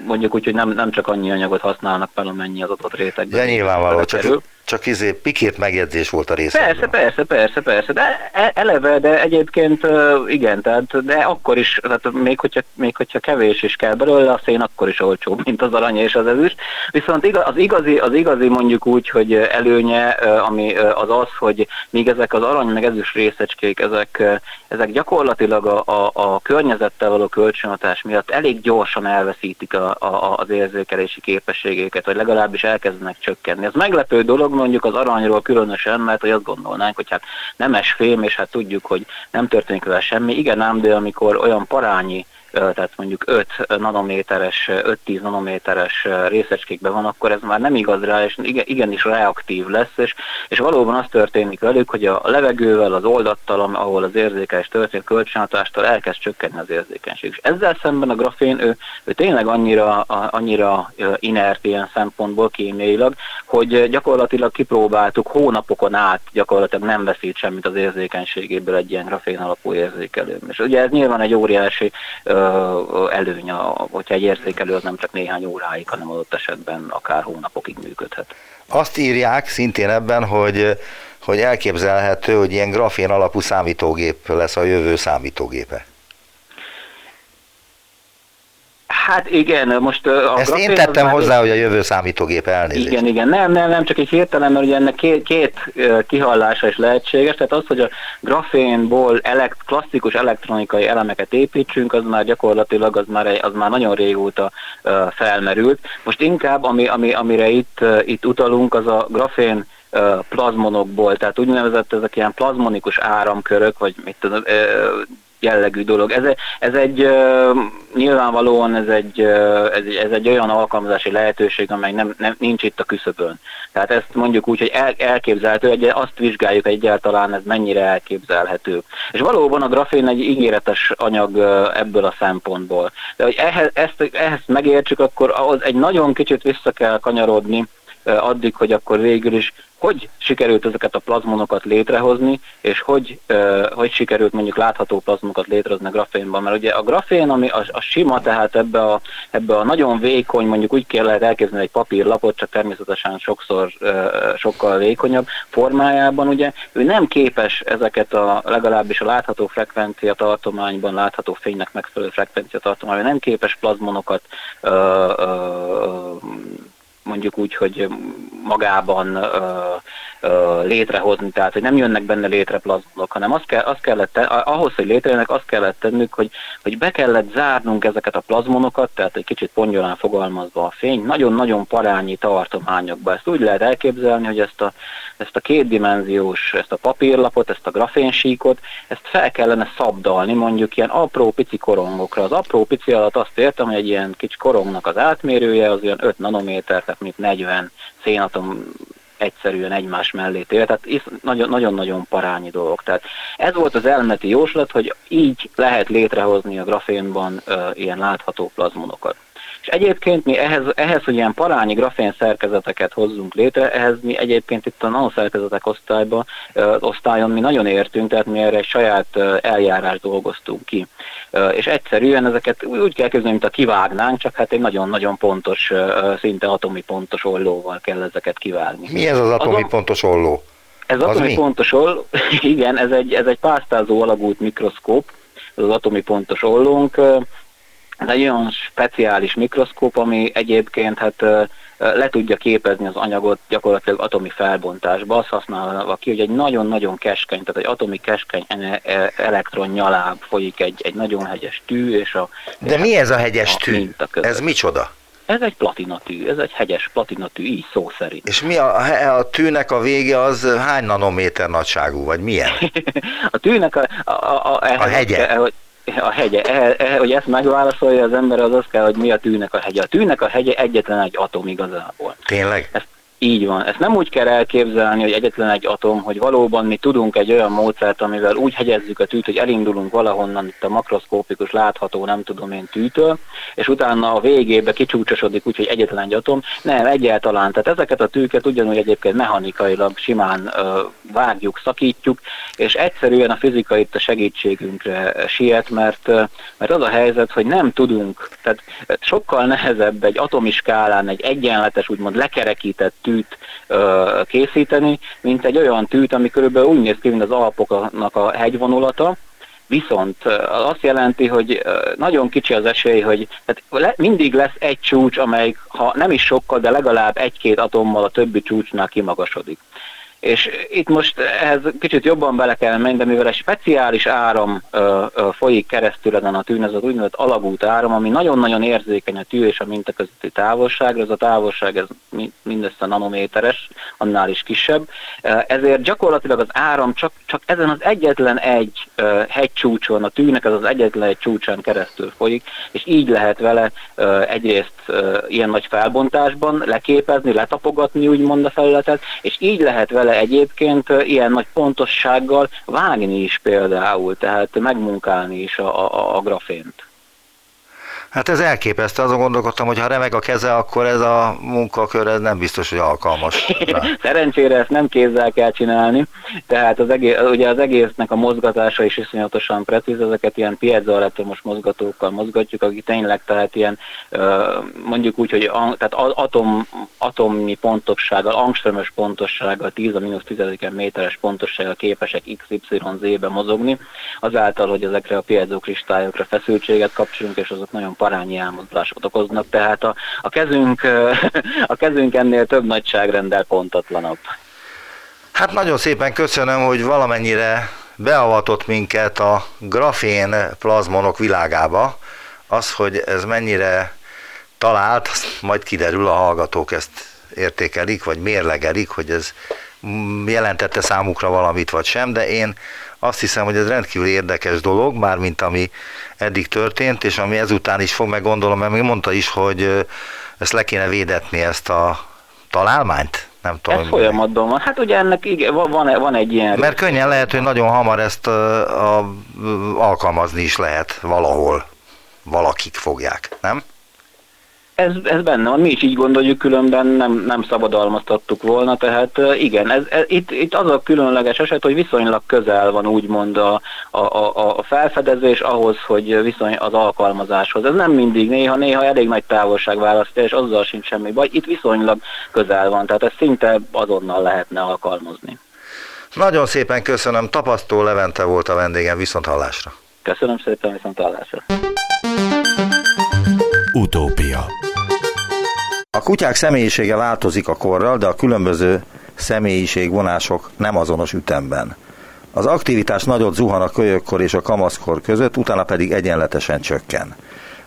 Speaker 3: mondjuk úgy, hogy nem, nem csak annyi anyagot használnak fel, amennyi az adott rétegben.
Speaker 2: De nyilvánvaló, csak, csak izé pikét megjegyzés volt a része.
Speaker 3: Persze, persze, persze, persze, de e, eleve, de egyébként igen, tehát, de akkor is, tehát még hogyha, még hogyha kevés is kell belőle, a szén akkor is olcsóbb, mint az arany és az ezüst. Viszont az igazi, az igazi mondjuk úgy, hogy előnye, ami az az, hogy míg ezek az arany meg ezüst részecskék, ezek, ezek gyakorlatilag a, a, a környezettel való kölcsönhatás miatt elég gyorsan elveszítik a, a, az érzékelési képességeket, vagy legalábbis elkezdenek csökkenni. Ez meglepő dolog, mondjuk az aranyról különösen, mert hogy azt gondolnánk, hogy hát nemes fém, és hát tudjuk, hogy nem történik vele semmi. Igen ám, de amikor olyan parányi tehát mondjuk 5 nanométeres, 5-10 nanométeres részecskékben van, akkor ez már nem igaz rá, és igenis reaktív lesz, és, és valóban az történik velük, hogy a levegővel, az oldattal, ahol az érzékelés történik, kölcsönhatástól elkezd csökkenni az érzékenység. És ezzel szemben a grafén, ő, ő tényleg annyira, annyira inert ilyen szempontból kémiailag, hogy gyakorlatilag kipróbáltuk hónapokon át, gyakorlatilag nem veszít semmit az érzékenységéből egy ilyen grafén alapú érzékelő. És ugye ez nyilván egy óriási előny, hogyha egy érzékelő az nem csak néhány óráig, hanem adott esetben akár hónapokig működhet.
Speaker 2: Azt írják szintén ebben, hogy hogy elképzelhető, hogy ilyen grafén alapú számítógép lesz a jövő számítógépe.
Speaker 3: Hát igen, most a
Speaker 2: Ezt én tettem hozzá, hogy a jövő számítógép elnézést.
Speaker 3: Igen, igen, nem, nem, nem, csak egy hirtelen, mert ugye ennek két, két kihallása is lehetséges, tehát az, hogy a grafénból elekt, klasszikus elektronikai elemeket építsünk, az már gyakorlatilag, az már, az már nagyon régóta felmerült. Most inkább, ami, ami, amire itt, itt utalunk, az a grafén plazmonokból, tehát úgynevezett ezek ilyen plazmonikus áramkörök, vagy mit tudom, jellegű dolog. Ez, ez egy nyilvánvalóan ez egy, ez, egy, ez egy olyan alkalmazási lehetőség, amely nem, nem, nincs itt a küszöbön. Tehát ezt mondjuk úgy, hogy el, elképzelhető, egy, azt vizsgáljuk egyáltalán, ez mennyire elképzelhető. És valóban a grafén egy ígéretes anyag ebből a szempontból. De hogy ehhez, ezt, ehhez megértsük, akkor ahhoz egy nagyon kicsit vissza kell kanyarodni, addig, hogy akkor végül is hogy sikerült ezeket a plazmonokat létrehozni, és hogy, hogy sikerült mondjuk látható plazmonokat létrehozni a grafénban. Mert ugye a grafén, ami a, a sima, tehát ebbe a, ebbe a nagyon vékony, mondjuk úgy kell lehet elképzelni egy papírlapot, csak természetesen sokszor sokkal vékonyabb formájában, ugye ő nem képes ezeket a legalábbis a látható frekvencia tartományban, látható fénynek megfelelő frekvencia tartományban, nem képes plazmonokat uh, uh, mondjuk úgy, hogy magában létrehozni, tehát hogy nem jönnek benne létre plazmonok, hanem azt, kell, azt kellett, ahhoz, hogy létrejönnek, azt kellett tennünk, hogy, hogy be kellett zárnunk ezeket a plazmonokat, tehát egy kicsit pongyolán fogalmazva a fény, nagyon-nagyon parányi tartományokba. Ezt úgy lehet elképzelni, hogy ezt a, ezt a kétdimenziós, ezt a papírlapot, ezt a grafénsíkot, ezt fel kellene szabdalni mondjuk ilyen apró pici korongokra. Az apró pici alatt azt értem, hogy egy ilyen kicsi korongnak az átmérője az olyan 5 nanométer, tehát mint 40 szénatom egyszerűen egymás mellé tér, tehát nagyon-nagyon parányi dolog. Tehát ez volt az elméleti jóslat, hogy így lehet létrehozni a grafénban uh, ilyen látható plazmonokat. És egyébként mi ehhez, ehhez, hogy ilyen parányi grafén szerkezeteket hozzunk létre, ehhez mi egyébként itt a nanoszerkezetek osztályba, ö, osztályon mi nagyon értünk, tehát mi erre egy saját eljárást dolgoztunk ki. Ö, és egyszerűen ezeket úgy kell képzelni, mint a kivágnánk, csak hát egy nagyon-nagyon pontos, ö, szinte atomi pontos ollóval kell ezeket kivágni.
Speaker 2: Mi ez az atomi Azon, pontos olló?
Speaker 3: Ez az atomi mi? pontos olló, [laughs] igen, ez egy, ez egy pásztázó alagút mikroszkóp, az atomi pontos ollónk, ez egy olyan speciális mikroszkóp, ami egyébként hát le tudja képezni az anyagot gyakorlatilag atomi felbontásba, azt használva ki, hogy egy nagyon-nagyon keskeny, tehát egy atomi keskeny elektron nyaláb folyik egy, egy nagyon hegyes tű, és a...
Speaker 2: De mi ez a hegyes a tű? Ez micsoda?
Speaker 3: Ez egy platinatű, ez egy hegyes platinatű, így szó szerint.
Speaker 2: És mi a, a tűnek a vége az hány nanométer nagyságú, vagy milyen? [laughs]
Speaker 3: a tűnek a... A, a,
Speaker 2: a hegye.
Speaker 3: Hogy, a hegye, e, e, hogy ezt megválaszolja az ember, az az kell, hogy mi a tűnek a hegye. A tűnek a hegye egyetlen egy atom igazából.
Speaker 2: Tényleg?
Speaker 3: Ezt így van. Ezt nem úgy kell elképzelni, hogy egyetlen egy atom, hogy valóban mi tudunk egy olyan módszert, amivel úgy hegyezzük a tűt, hogy elindulunk valahonnan itt a makroszkópikus látható, nem tudom én tűtől, és utána a végébe kicsúcsosodik úgy, hogy egyetlen egy atom. Nem, egyáltalán. Tehát ezeket a tűket ugyanúgy egyébként mechanikailag simán ö, vágjuk, szakítjuk, és egyszerűen a fizika itt a segítségünkre siet, mert, mert az a helyzet, hogy nem tudunk, tehát sokkal nehezebb egy atomi skálán egy egyenletes, úgymond lekerekített tűt ö, készíteni, mint egy olyan tűt, ami körülbelül úgy néz ki, mint az Alpoknak a hegyvonulata, Viszont azt jelenti, hogy nagyon kicsi az esély, hogy tehát mindig lesz egy csúcs, amelyik, ha nem is sokkal, de legalább egy-két atommal a többi csúcsnál kimagasodik. És itt most ehhez kicsit jobban bele kell menni, de mivel egy speciális áram ö, ö, folyik keresztül ezen a tűn, ez az úgynevezett alagút áram, ami nagyon-nagyon érzékeny a tű és a minta közötti távolságra, ez a távolság ez mindössze nanométeres, annál is kisebb, ezért gyakorlatilag az áram csak, csak ezen az egyetlen egy ö, hegycsúcson, a tűnek ez az egyetlen egy csúcsán keresztül folyik, és így lehet vele ö, egyrészt ö, ilyen nagy felbontásban leképezni, letapogatni úgymond a felületet, és így lehet vele vele egyébként ilyen nagy pontossággal vágni is például, tehát megmunkálni is a, a, a grafént.
Speaker 2: Hát ez elképesztő, azon gondolkodtam, hogy ha remeg a keze, akkor ez a munkakör ez nem biztos, hogy alkalmas. [laughs]
Speaker 3: Szerencsére ezt nem kézzel kell csinálni, tehát az egész, ugye az egésznek a mozgatása is iszonyatosan precíz, ezeket ilyen piezoelektromos mozgatókkal mozgatjuk, akik tényleg tehát ilyen mondjuk úgy, hogy tehát atom, atomi pontossággal, angströmös pontossággal, 10 a mínusz 10 méteres pontossággal képesek XYZ-be mozogni, azáltal, hogy ezekre a piezokristályokra feszültséget kapcsolunk, és azok nagyon parányi elmozdulásokat okoznak, tehát a, a, kezünk, [laughs] a kezünk ennél több nagyságrendel pontatlanabb.
Speaker 2: Hát nagyon szépen köszönöm, hogy valamennyire beavatott minket a grafén plazmonok világába. Az, hogy ez mennyire talált, majd kiderül, a hallgatók ezt értékelik, vagy mérlegelik, hogy ez jelentette számukra valamit, vagy sem, de én azt hiszem, hogy ez rendkívül érdekes dolog, mármint ami eddig történt, és ami ezután is fog, meg gondolom, mert még mondta is, hogy ezt le kéne védetni, ezt a találmányt? Nem tudom.
Speaker 3: Ez folyamatban van. Hát ugye ennek igen, van, van egy ilyen...
Speaker 2: Mert könnyen lehet, hogy nagyon hamar ezt a, a, alkalmazni is lehet valahol. Valakik fogják, nem?
Speaker 3: Ez, ez benne van, mi is így gondoljuk, különben nem, nem szabadalmaztattuk volna, tehát igen, ez, ez, itt, itt az a különleges eset, hogy viszonylag közel van úgymond a, a, a, a felfedezés ahhoz, hogy viszony az alkalmazáshoz. Ez nem mindig, néha, néha elég nagy távolság választja, és azzal sincs semmi baj. Itt viszonylag közel van, tehát ezt szinte azonnal lehetne alkalmazni.
Speaker 2: Nagyon szépen köszönöm, Tapasztó Levente volt a vendégem, viszont hallásra.
Speaker 3: Köszönöm szépen, viszont hallásra.
Speaker 1: Utópia
Speaker 2: a kutyák személyisége változik a korral, de a különböző személyiségvonások nem azonos ütemben. Az aktivitás nagyot zuhan a kölyökkor és a kamaszkor között, utána pedig egyenletesen csökken.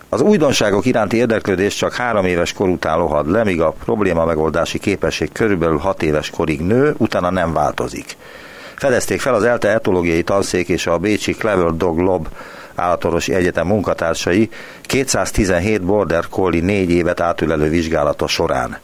Speaker 2: Az újdonságok iránti érdeklődés csak három éves kor után lohad le, míg a probléma megoldási képesség körülbelül hat éves korig nő, utána nem változik. Fedezték fel az ELTE etológiai tanszék és a Bécsi Clever Dog Lob állatorvosi egyetem munkatársai 217 border collie négy évet átülelő vizsgálata során.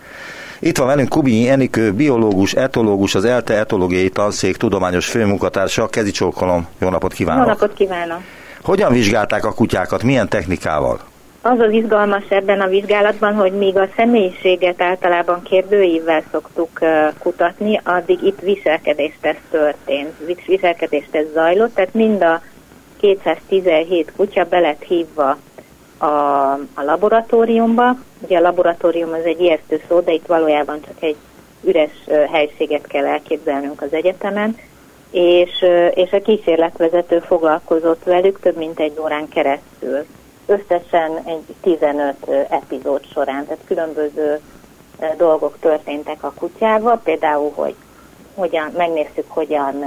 Speaker 2: Itt van velünk Kubinyi Enikő, biológus, etológus, az ELTE etológiai tanszék tudományos főmunkatársa. Kezi csókolom, jó napot kívánok!
Speaker 4: Jó napot kívánok!
Speaker 2: Hogyan vizsgálták a kutyákat, milyen technikával?
Speaker 4: Az az izgalmas ebben a vizsgálatban, hogy míg a személyiséget általában kérdőívvel szoktuk kutatni, addig itt viselkedésteszt történt, viselkedésteszt zajlott, tehát mind a 217 kutya be lett hívva a, a laboratóriumba. Ugye a laboratórium az egy ijesztő szó, de itt valójában csak egy üres helységet kell elképzelnünk az egyetemen, és, és a kísérletvezető foglalkozott velük több mint egy órán keresztül. Összesen egy 15 epizód során, tehát különböző dolgok történtek a kutyával, például, hogy hogyan, megnéztük, hogyan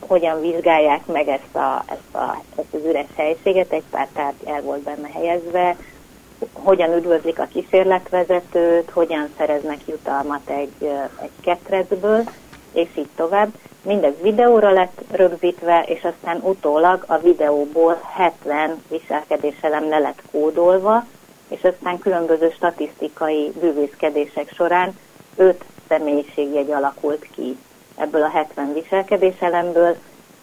Speaker 4: hogyan vizsgálják meg ezt, a, ezt, a, ezt az üres helységet, egy pár tárgy el volt benne helyezve, hogyan üdvözlik a kísérletvezetőt, hogyan szereznek jutalmat egy, egy ketrecből, és így tovább. Mindez videóra lett rögzítve, és aztán utólag a videóból 70 viselkedéselem le lett kódolva, és aztán különböző statisztikai bűvészkedések során 5 személyiségjegy alakult ki ebből a 70 viselkedéselemből,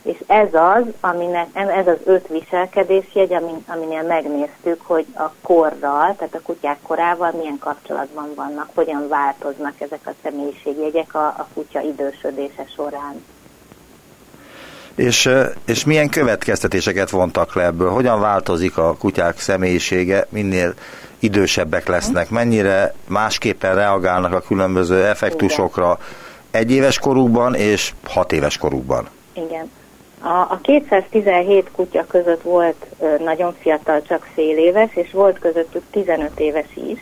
Speaker 4: és ez az, aminek, ez az öt viselkedésjegy, amin, aminél megnéztük, hogy a korral, tehát a kutyák korával milyen kapcsolatban vannak, hogyan változnak ezek a személyiségjegyek a, a kutya idősödése során.
Speaker 2: És, és milyen következtetéseket vontak le ebből? Hogyan változik a kutyák személyisége, minél idősebbek lesznek? Mennyire másképpen reagálnak a különböző effektusokra egy éves korukban és hat éves korukban?
Speaker 4: Igen. A, a 217 kutya között volt ö, nagyon fiatal, csak fél éves, és volt közöttük 15 éves is.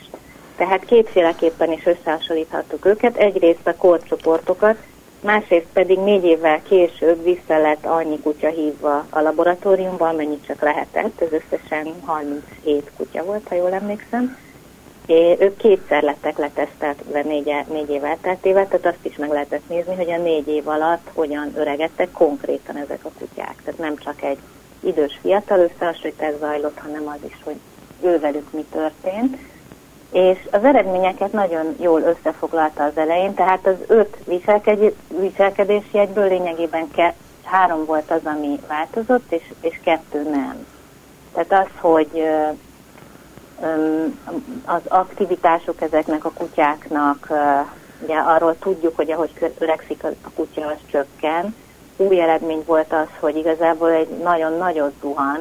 Speaker 4: Tehát kétféleképpen is összehasonlíthattuk őket. Egyrészt a korcsoportokat, másrészt pedig négy évvel később vissza lett annyi kutya hívva a laboratóriumban, amennyit csak lehetett. Ez összesen 37 kutya volt, ha jól emlékszem. É, ők kétszer lettek letesztelve négy, négy év elteltével, tehát azt is meg lehetett nézni, hogy a négy év alatt hogyan öregedtek konkrétan ezek a kutyák. Tehát nem csak egy idős fiatal összehasonlítás zajlott, hanem az is, hogy ővelük mi történt. És az eredményeket nagyon jól összefoglalta az elején, tehát az öt viselkedési egyből lényegében ke, három volt az, ami változott, és, és kettő nem. Tehát az, hogy az aktivitások ezeknek a kutyáknak, ugye arról tudjuk, hogy ahogy öregszik a kutya, az csökken. Új eredmény volt az, hogy igazából egy nagyon nagyot zuhan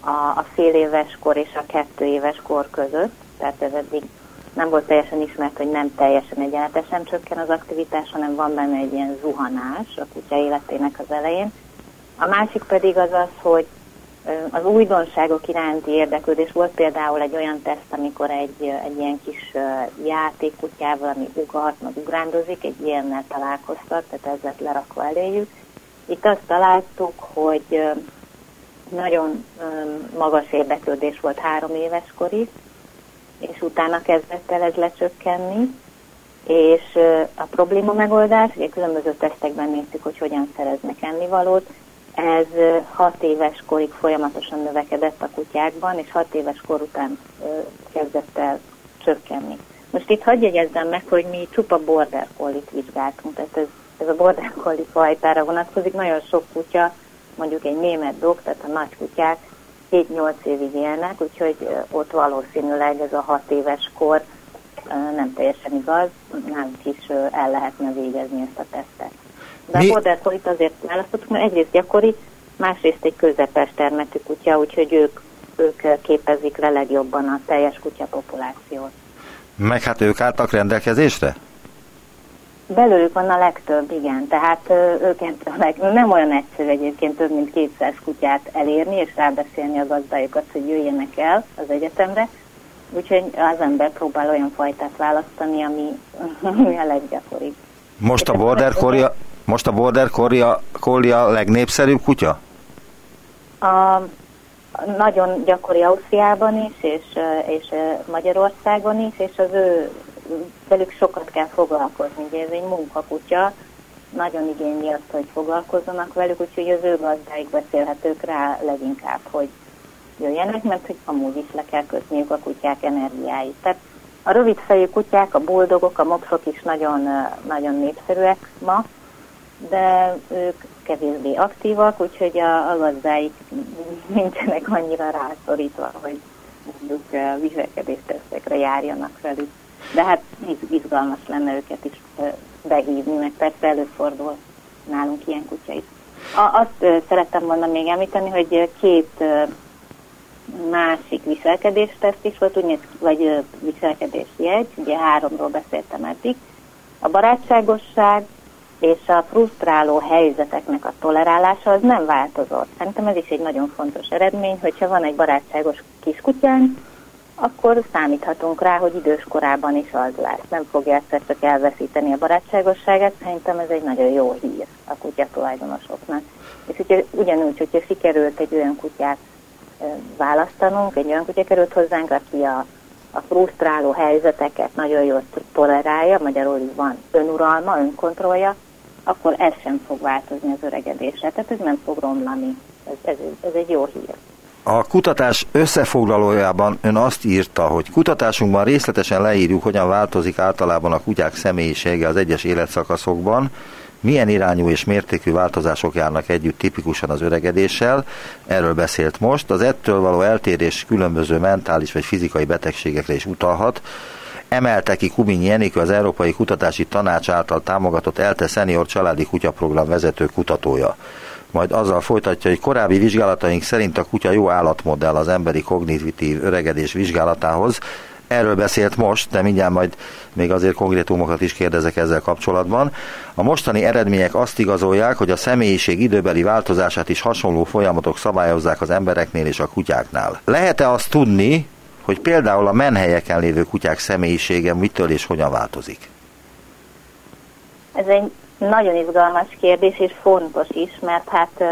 Speaker 4: a, a fél éves kor és a kettő éves kor között, tehát ez eddig nem volt teljesen ismert, hogy nem teljesen egyenletesen csökken az aktivitás, hanem van benne egy ilyen zuhanás a kutya életének az elején. A másik pedig az az, hogy az újdonságok iránti érdeklődés volt például egy olyan teszt, amikor egy, egy ilyen kis játékkutyával, ami ugart, meg ugrándozik, egy ilyennel találkoztak, tehát ez lett lerakva eléjük. Itt azt találtuk, hogy nagyon magas érdeklődés volt három éves korig, és utána kezdett el ez lecsökkenni, és a probléma megoldás, ugye különböző tesztekben néztük, hogy hogyan szereznek ennivalót, ez 6 éves korig folyamatosan növekedett a kutyákban, és 6 éves kor után kezdett el csökkenni. Most itt hagyj jegyezzem meg, hogy mi csupa border collie-t vizsgáltunk, tehát ez, ez a border collie fajtára vonatkozik. Nagyon sok kutya, mondjuk egy német dog, tehát a nagy kutyák 7-8 évig élnek, úgyhogy ott valószínűleg ez a 6 éves kor nem teljesen igaz, nálunk is el lehetne végezni ezt a tesztet. De Mi? a border collie azért választottuk, mert egyrészt gyakori, másrészt egy közepes termetű kutya, úgyhogy ők, ők képezik le legjobban a teljes kutya populációt.
Speaker 2: Meg hát ők álltak rendelkezésre?
Speaker 4: Belőlük van a legtöbb, igen. Tehát őket nem olyan egyszerű egyébként több mint 200 kutyát elérni, és rábeszélni a gazdájukat, hogy jöjjenek el az egyetemre. Úgyhogy az ember próbál olyan fajtát választani, ami, [laughs] ami a leggyakoribb.
Speaker 2: Most a border collie, most a border collie, collie a legnépszerűbb kutya?
Speaker 4: A, nagyon gyakori Ausztriában is, és, és Magyarországon is, és az ő velük sokat kell foglalkozni. Ugye ez egy munkakutya, nagyon igényli azt, hogy foglalkozzanak velük, úgyhogy az ő gazdáik beszélhetők rá leginkább, hogy jöjjenek, mert hogy amúgy is le kell kötniük a kutyák energiáit. Tehát a rövidfejű kutyák, a boldogok, a mopsok is nagyon, nagyon népszerűek ma, de ők kevésbé aktívak, úgyhogy a, a gazdáik nincsenek annyira rászorítva, hogy mondjuk viselkedéstesztekre járjanak velük. De hát izgalmas lenne őket is behívni, meg persze előfordul nálunk ilyen kutya is. A, azt szerettem volna még említeni, hogy két másik viselkedésteszt is volt, úgy vagy viselkedésjegy, ugye háromról beszéltem eddig. A barátságosság és a frusztráló helyzeteknek a tolerálása az nem változott. Szerintem ez is egy nagyon fontos eredmény, hogyha van egy barátságos kiskutyánk, akkor számíthatunk rá, hogy idős korában is az lesz. Nem fogja egyszer csak elveszíteni a barátságosságát, szerintem ez egy nagyon jó hír a kutya tulajdonosoknak. És hogyha, ugyanúgy, hogyha sikerült egy olyan kutyát választanunk, egy olyan kutya került hozzánk, aki a, a frusztráló helyzeteket nagyon jól tolerálja, magyarul is van önuralma, önkontrollja, akkor ez sem fog változni az öregedésre. Tehát ez nem fog romlani. Ez, ez, ez egy jó hír.
Speaker 2: A kutatás összefoglalójában ön azt írta, hogy kutatásunkban részletesen leírjuk, hogyan változik általában a kutyák személyisége az egyes életszakaszokban, milyen irányú és mértékű változások járnak együtt tipikusan az öregedéssel, erről beszélt most. Az ettől való eltérés különböző mentális vagy fizikai betegségekre is utalhat. Emelte ki Kubinyi Jenikő, az Európai Kutatási Tanács által támogatott ELTE Senior Családi Kutyaprogram vezető kutatója majd azzal folytatja, hogy korábbi vizsgálataink szerint a kutya jó állatmodell az emberi kognitív öregedés vizsgálatához. Erről beszélt most, de mindjárt majd még azért konkrétumokat is kérdezek ezzel kapcsolatban. A mostani eredmények azt igazolják, hogy a személyiség időbeli változását is hasonló folyamatok szabályozzák az embereknél és a kutyáknál. Lehet-e azt tudni, hogy például a menhelyeken lévő kutyák személyisége mitől és hogyan változik?
Speaker 4: Ez egy nagyon izgalmas kérdés, és fontos is, mert hát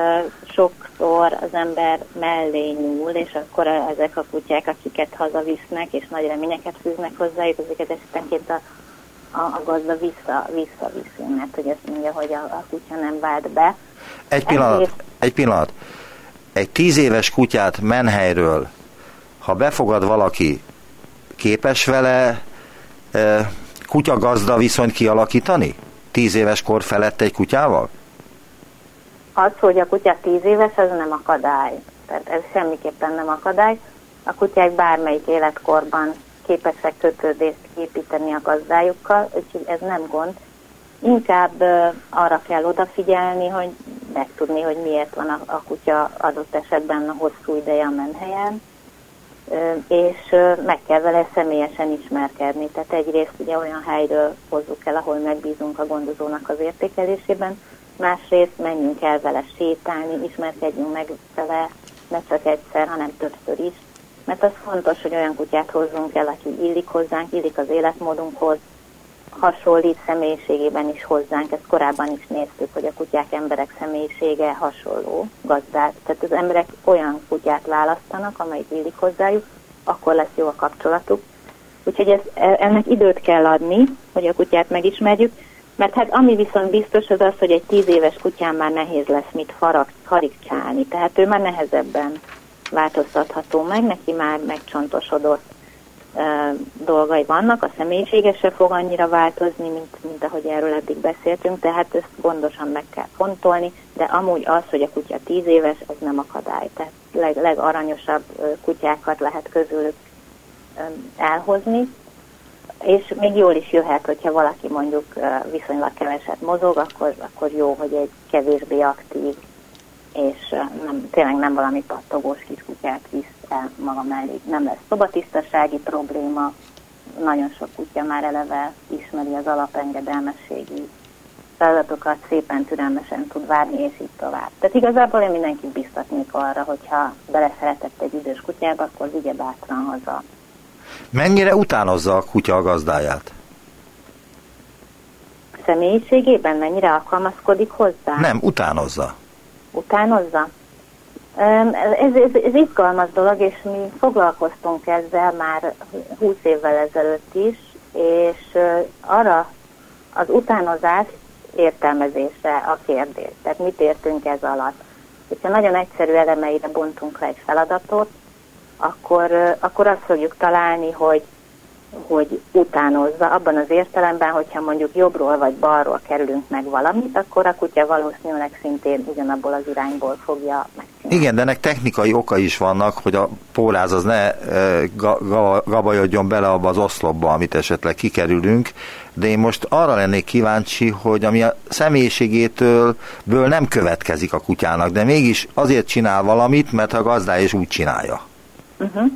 Speaker 4: sokszor az ember mellé nyúl, és akkor ezek a kutyák, akiket hazavisznek, és nagy reményeket fűznek hozzájuk, ezeket esetenként a, a, a gazda vissza, visszaviszi, mert hogy azt mondja, hogy a, a kutya nem vált be.
Speaker 2: Egy pillanat, Ezért... egy pillanat. Egy tíz éves kutyát menhelyről, ha befogad valaki, képes vele e, kutyagazda viszonyt kialakítani? tíz éves kor felett egy kutyával?
Speaker 4: Az, hogy a kutya tíz éves, az nem akadály. Tehát ez semmiképpen nem akadály. A kutyák bármelyik életkorban képesek kötődést építeni a gazdájukkal, úgyhogy ez nem gond. Inkább arra kell odafigyelni, hogy megtudni, hogy miért van a, a kutya adott esetben a hosszú ideje a menhelyen, és meg kell vele személyesen ismerkedni. Tehát egyrészt ugye olyan helyről hozzuk el, ahol megbízunk a gondozónak az értékelésében, másrészt menjünk el vele sétálni, ismerkedjünk meg vele ne csak egyszer, hanem többször is. Mert az fontos, hogy olyan kutyát hozzunk el, aki illik hozzánk, illik az életmódunkhoz, hasonlít személyiségében is hozzánk. Ezt korábban is néztük, hogy a kutyák emberek személyisége hasonló gazdák. Tehát az emberek olyan kutyát választanak, amelyik illik hozzájuk, akkor lesz jó a kapcsolatuk. Úgyhogy ez, ennek időt kell adni, hogy a kutyát megismerjük, mert hát ami viszont biztos az az, hogy egy tíz éves kutyán már nehéz lesz mit farag, harigcsálni, tehát ő már nehezebben változtatható meg, neki már megcsontosodott dolgai vannak, a személyisége se fog annyira változni, mint, mint ahogy erről eddig beszéltünk, tehát ezt gondosan meg kell fontolni, de amúgy az, hogy a kutya tíz éves, ez nem akadály. Tehát leg, legaranyosabb kutyákat lehet közülük elhozni, és még jól is jöhet, hogyha valaki mondjuk viszonylag keveset mozog, akkor, akkor jó, hogy egy kevésbé aktív, és nem, tényleg nem valami pattogós kiskutyát visz el maga mellé. Nem lesz szobatisztasági probléma, nagyon sok kutya már eleve ismeri az alapengedelmességi feladatokat, szépen türelmesen tud várni, és így tovább. Tehát igazából én mindenkit biztatnék arra, hogyha beleszeretett egy idős kutyába, akkor vigye bátran haza.
Speaker 2: Mennyire utánozza a kutya a gazdáját?
Speaker 4: személyiségében mennyire alkalmazkodik hozzá?
Speaker 2: Nem, utánozza.
Speaker 4: Utánozza? Ez, ez, ez izgalmas dolog, és mi foglalkoztunk ezzel már 20 évvel ezelőtt is, és arra az utánozás értelmezése a kérdés. Tehát mit értünk ez alatt? Hogyha nagyon egyszerű elemeire bontunk le egy feladatot, akkor, akkor azt fogjuk találni, hogy hogy utánozza, abban az értelemben, hogyha mondjuk jobbról vagy balról kerülünk meg valamit, akkor a kutya valószínűleg szintén ugyanabból az irányból fogja megcsinálni.
Speaker 2: Igen, de ennek technikai oka is vannak, hogy a póláz az ne e, gabajodjon bele abba az oszlopba, amit esetleg kikerülünk, de én most arra lennék kíváncsi, hogy ami a személyiségétől ből nem következik a kutyának, de mégis azért csinál valamit, mert a gazdája is úgy csinálja. Uh-huh.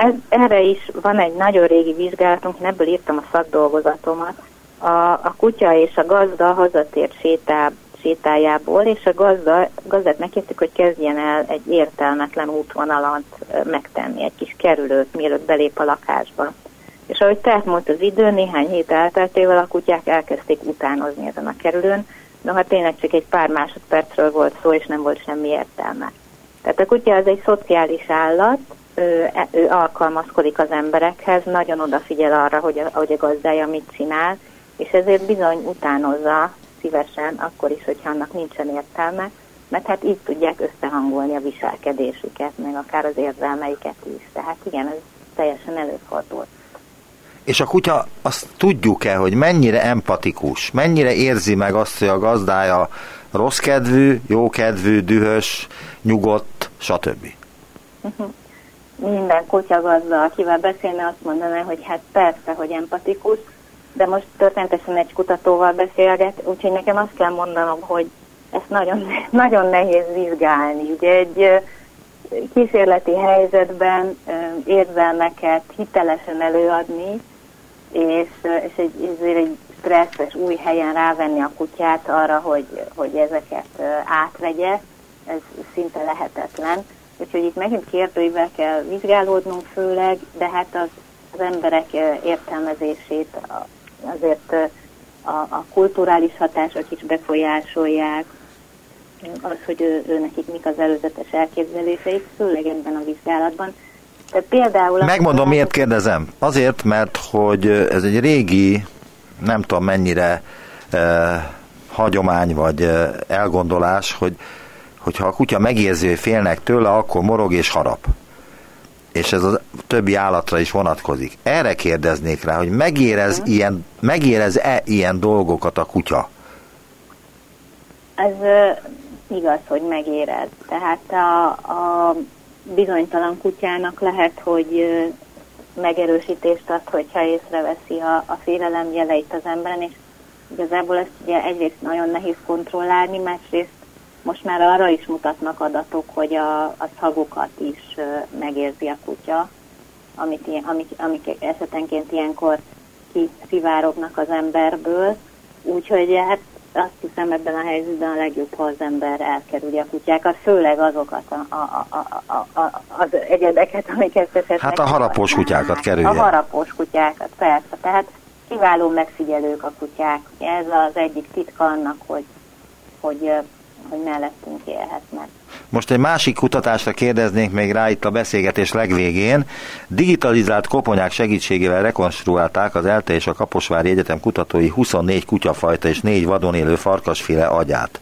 Speaker 4: Ez, erre is van egy nagyon régi vizsgálatunk, én ebből írtam a szakdolgozatomat. A, a kutya és a gazda hazatért sétál, sétájából, és a gazda, gazdát megkértük, hogy kezdjen el egy értelmetlen útvonalat megtenni, egy kis kerülőt, mielőtt belép a lakásba. És ahogy telt múlt az idő, néhány hét elteltével a kutyák elkezdték utánozni ezen a kerülőn, de hát tényleg csak egy pár másodpercről volt szó, és nem volt semmi értelme. Tehát a kutya az egy szociális állat, ő, ő alkalmazkodik az emberekhez, nagyon odafigyel arra, hogy a, hogy a gazdája mit csinál, és ezért bizony utánozza szívesen, akkor is, hogyha annak nincsen értelme, mert hát így tudják összehangolni a viselkedésüket, meg akár az érzelmeiket is. Tehát igen, ez teljesen előfordul.
Speaker 2: És a kutya azt tudjuk-e, hogy mennyire empatikus, mennyire érzi meg azt, hogy a gazdája rossz kedvű, jó kedvű, dühös, nyugodt, stb.
Speaker 4: Uh-huh minden kutyagazda, akivel beszélne, azt mondaná, hogy hát persze, hogy empatikus, de most történetesen egy kutatóval beszélget, úgyhogy nekem azt kell mondanom, hogy ezt nagyon, [laughs] nagyon nehéz vizsgálni. Ugye egy kísérleti helyzetben érzelmeket hitelesen előadni, és, és egy, ezért egy stresszes új helyen rávenni a kutyát arra, hogy, hogy ezeket átvegye, ez szinte lehetetlen. Úgyhogy itt megint kérdőivel kell vizsgálódnunk főleg, de hát az, az emberek értelmezését azért a, a kulturális hatások is befolyásolják, az, hogy ő, ő nekik mik az előzetes elképzeléseik, főleg ebben a vizsgálatban.
Speaker 2: Tehát például... Megmondom, miért kérdezem. Azért, mert hogy ez egy régi, nem tudom mennyire eh, hagyomány vagy eh, elgondolás, hogy hogyha a kutya megérzi, hogy félnek tőle, akkor morog és harap. És ez a többi állatra is vonatkozik. Erre kérdeznék rá, hogy megérez uh-huh. ilyen, megérez-e ilyen dolgokat a kutya?
Speaker 4: Ez uh, igaz, hogy megérez. Tehát a, a bizonytalan kutyának lehet, hogy uh, megerősítést ad, hogyha észreveszi a, a félelem jeleit az emberen, és igazából ezt ugye egyrészt nagyon nehéz kontrollálni, másrészt most már arra is mutatnak adatok, hogy a, a szagokat is megérzi a kutya, amit, amik, amik esetenként ilyenkor kiszivárognak az emberből. Úgyhogy hát azt hiszem ebben a helyzetben a legjobb, ha az ember elkerüli a kutyákat, főleg azokat a, a, a, a, a, az egyedeket, amiket esetleg...
Speaker 2: Hát a harapós kutyákat kerülje.
Speaker 4: A harapós kutyákat, persze. Tehát kiváló megfigyelők a kutyák. Ez az egyik titka annak, hogy, hogy hogy mellettünk élhetnek.
Speaker 2: Most egy másik kutatásra kérdeznénk még rá itt a beszélgetés legvégén. Digitalizált koponyák segítségével rekonstruálták az ELTE és a Kaposvári Egyetem kutatói 24 kutyafajta és 4 vadon élő farkasféle agyát.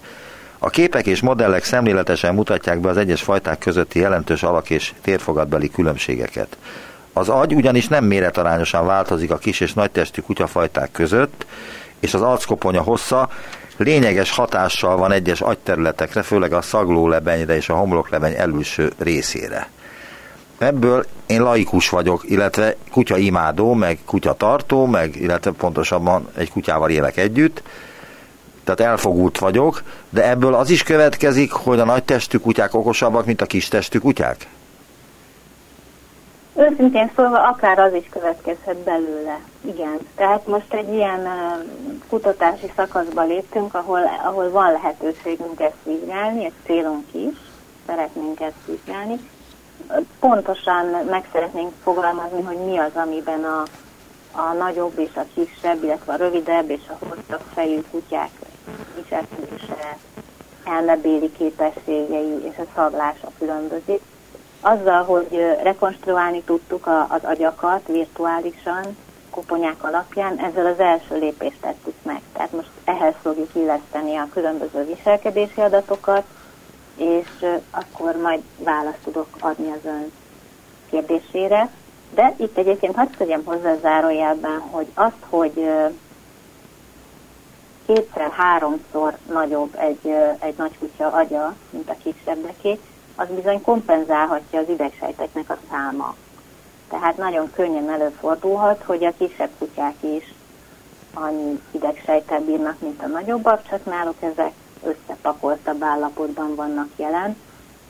Speaker 2: A képek és modellek szemléletesen mutatják be az egyes fajták közötti jelentős alak- és térfogatbeli különbségeket. Az agy ugyanis nem méretarányosan változik a kis és nagytestű kutyafajták között, és az arckoponya hossza lényeges hatással van egyes agyterületekre, főleg a szaglólebenyre és a homloklebeny előső részére. Ebből én laikus vagyok, illetve kutya imádó, meg kutya tartó, meg illetve pontosabban egy kutyával élek együtt, tehát elfogult vagyok, de ebből az is következik, hogy a nagy testű kutyák okosabbak, mint a kis testű kutyák?
Speaker 4: Őszintén szólva, akár az is következhet belőle. Igen. Tehát most egy ilyen kutatási szakaszba léptünk, ahol, ahol van lehetőségünk ezt vizsgálni, egy célunk is, szeretnénk ezt vizsgálni. Pontosan meg szeretnénk fogalmazni, hogy mi az, amiben a, a nagyobb és a kisebb, illetve a rövidebb és a hosszabb fejű kutyák viselkedése, elmebéli képességei és a szaglása különbözik. Azzal, hogy rekonstruálni tudtuk az agyakat virtuálisan, koponyák alapján, ezzel az első lépést tettük meg. Tehát most ehhez fogjuk illeszteni a különböző viselkedési adatokat, és akkor majd választ tudok adni az ön kérdésére. De itt egyébként hadd tegyem hozzá zárójelben, hogy azt, hogy kétszer-háromszor nagyobb egy, egy nagy kutya agya, mint a kisebbeké, az bizony kompenzálhatja az idegsejteknek a száma. Tehát nagyon könnyen előfordulhat, hogy a kisebb kutyák is annyi idegsejtel bírnak, mint a nagyobbak, csak náluk ezek összepakoltabb állapotban vannak jelen.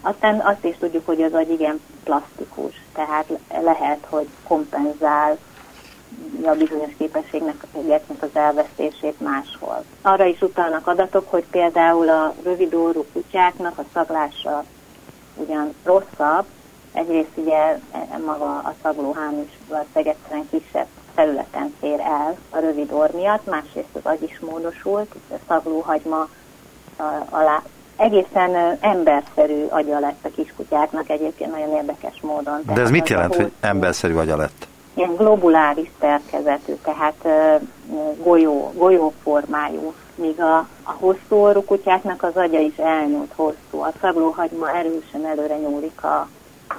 Speaker 4: Aztán azt is tudjuk, hogy az agy igen plastikus, tehát lehet, hogy kompenzál a bizonyos képességnek az elvesztését máshol. Arra is utalnak adatok, hogy például a rövidórú kutyáknak a szaglása ugyan rosszabb, egyrészt ugye maga a szaglóhám is valószínűleg egyszerűen kisebb területen fér el a rövid orr miatt, másrészt az agy is módosult, a szaglóhagyma alá egészen emberszerű agya lett a kiskutyáknak egyébként nagyon érdekes módon.
Speaker 2: De ez mit jelent, hogy emberszerű agya lett?
Speaker 4: Ilyen globuláris szerkezetű, tehát golyó, golyóformájú, míg a, a hosszú orrú kutyáknak az agya is elnyúlt hosszú. A szaglóhagyma erősen előre nyúlik a,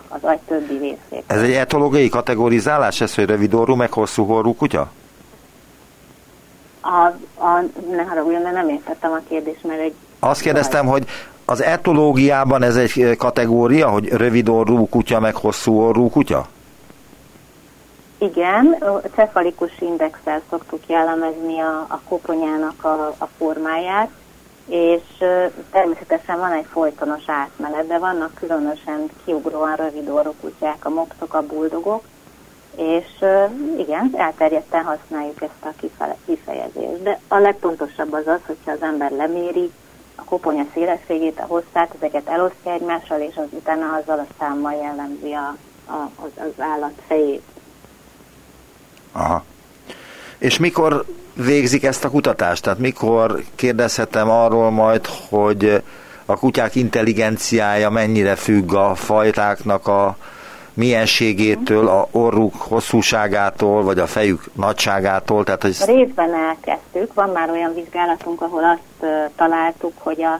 Speaker 4: az agy többi részét.
Speaker 2: Ez egy etológiai kategorizálás, ez, hogy rövid orrú, meg hosszú orrú kutya?
Speaker 4: A, a, ne haragudjon, de nem értettem a kérdést, mert egy...
Speaker 2: Azt kérdeztem, hogy az etológiában ez egy kategória, hogy rövid orrú kutya, meg hosszú orrú kutya?
Speaker 4: Igen, cefalikus indexel szoktuk jellemezni a, a koponyának a, a formáját, és természetesen van egy folytonos átmenet, de vannak különösen kiugróan rövid orrú kutyák, a mopszok, a buldogok, és igen, elterjedten használjuk ezt a kifejezést. De a legfontosabb az az, hogyha az ember leméri a koponya szélességét, a hosszát, ezeket elosztja egymással, és az utána azzal a számmal jellemzi a, a, az, az állat fejét.
Speaker 2: Aha. És mikor végzik ezt a kutatást? Tehát mikor kérdezhetem arról majd, hogy a kutyák intelligenciája mennyire függ a fajtáknak a mienségétől, a orruk hosszúságától, vagy a fejük nagyságától? Tehát, hogy...
Speaker 4: Részben elkezdtük, van már olyan vizsgálatunk, ahol azt találtuk, hogy a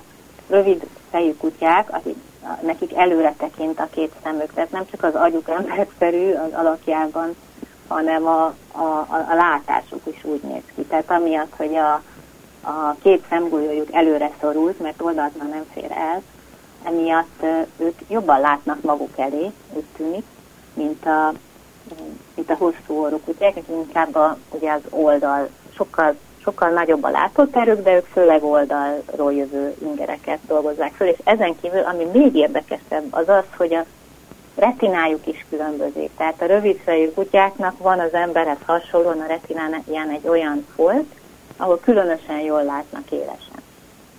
Speaker 4: rövid fejű kutyák, akik, nekik előre tekint a két szemük, tehát nem csak az agyuk emberszerű az alakjában, hanem a, a, a, a látásuk is úgy néz ki. Tehát amiatt, hogy a, a két szemgolyójuk előre szorult, mert oldalt már nem fér el, emiatt ők jobban látnak maguk elé, úgy tűnik, mint a, mint a hosszú orruk akik inkább a, ugye az oldal, sokkal, sokkal nagyobb a látóterük, de ők főleg oldalról jövő ingereket dolgozzák föl, és ezen kívül, ami még érdekesebb, az az, hogy a retinájuk is különbözik. Tehát a rövidfejű kutyáknak van az emberhez hasonlóan a retináján egy olyan folt, ahol különösen jól látnak élesen.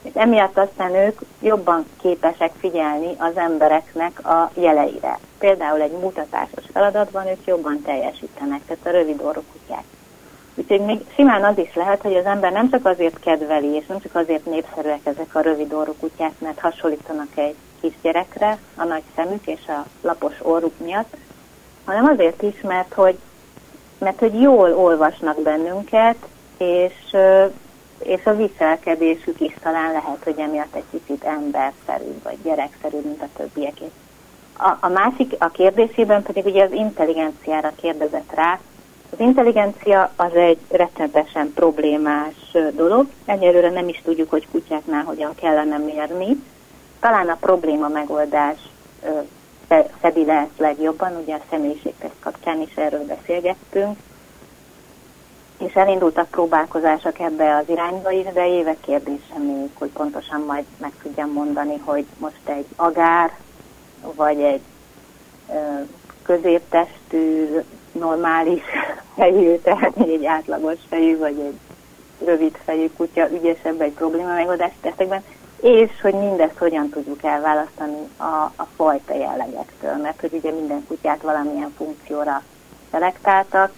Speaker 4: És emiatt aztán ők jobban képesek figyelni az embereknek a jeleire. Például egy mutatásos feladatban ők jobban teljesítenek, tehát a rövid orrú kutyák. Úgyhogy még simán az is lehet, hogy az ember nem csak azért kedveli, és nem csak azért népszerűek ezek a rövid orrú kutyák, mert hasonlítanak egy kisgyerekre a nagy szemük és a lapos orruk miatt, hanem azért is, mert hogy, mert hogy jól olvasnak bennünket, és, és a viselkedésük is talán lehet, hogy emiatt egy kicsit emberszerű, vagy gyerekszerű, mint a többiek. A, a másik, a kérdésében pedig ugye az intelligenciára kérdezett rá. Az intelligencia az egy rettenetesen problémás dolog. Egyelőre nem is tudjuk, hogy kutyáknál hogyan kellene mérni, talán a probléma megoldás szedi le ezt legjobban, ugye a személyiségtest kapcsán is erről beszélgettünk, és elindultak próbálkozások ebbe az irányba is, de évek kérdése még, hogy pontosan majd meg tudjam mondani, hogy most egy agár, vagy egy középtestű, normális [laughs] fejű, tehát egy átlagos fejű, vagy egy rövid fejű kutya ügyesebb egy probléma megoldás testekben, és hogy mindezt hogyan tudjuk elválasztani a, a fajta jellegektől, mert hogy ugye minden kutyát valamilyen funkcióra szelektáltak,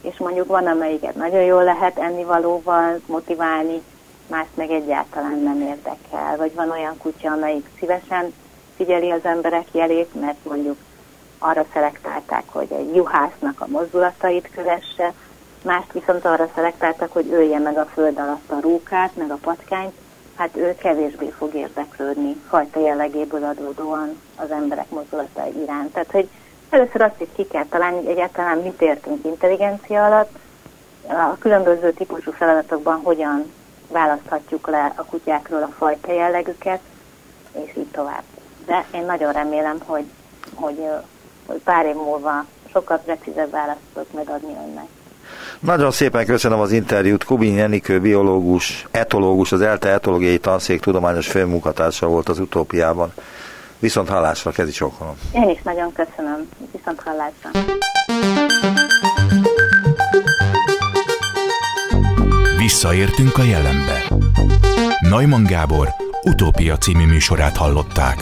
Speaker 4: és mondjuk van, amelyiket nagyon jól lehet ennivalóval motiválni, más meg egyáltalán nem érdekel. Vagy van olyan kutya, amelyik szívesen figyeli az emberek jelét, mert mondjuk arra szelektálták, hogy egy juhásznak a mozdulatait kövesse, mást viszont arra szelektáltak, hogy ölje meg a föld alatt a rókát, meg a patkányt, hát ő kevésbé fog érdeklődni fajta jellegéből adódóan az emberek mozdulatai iránt. Tehát, hogy először azt is ki kell találni, hogy egyáltalán mit értünk intelligencia alatt, a különböző típusú feladatokban hogyan választhatjuk le a kutyákról a fajta jellegüket, és így tovább. De én nagyon remélem, hogy, hogy, hogy pár év múlva sokkal precízebb választ tudok megadni önnek.
Speaker 2: Nagyon szépen köszönöm az interjút. Kubin Jenikő, biológus, etológus, az ELTE etológiai tanszék tudományos főmunkatársa volt az utópiában. Viszont hallásra, kezi csókolom.
Speaker 4: Én is nagyon köszönöm. Viszont hallásra.
Speaker 1: Visszaértünk a jelenbe. Neumann Gábor utópia című műsorát hallották.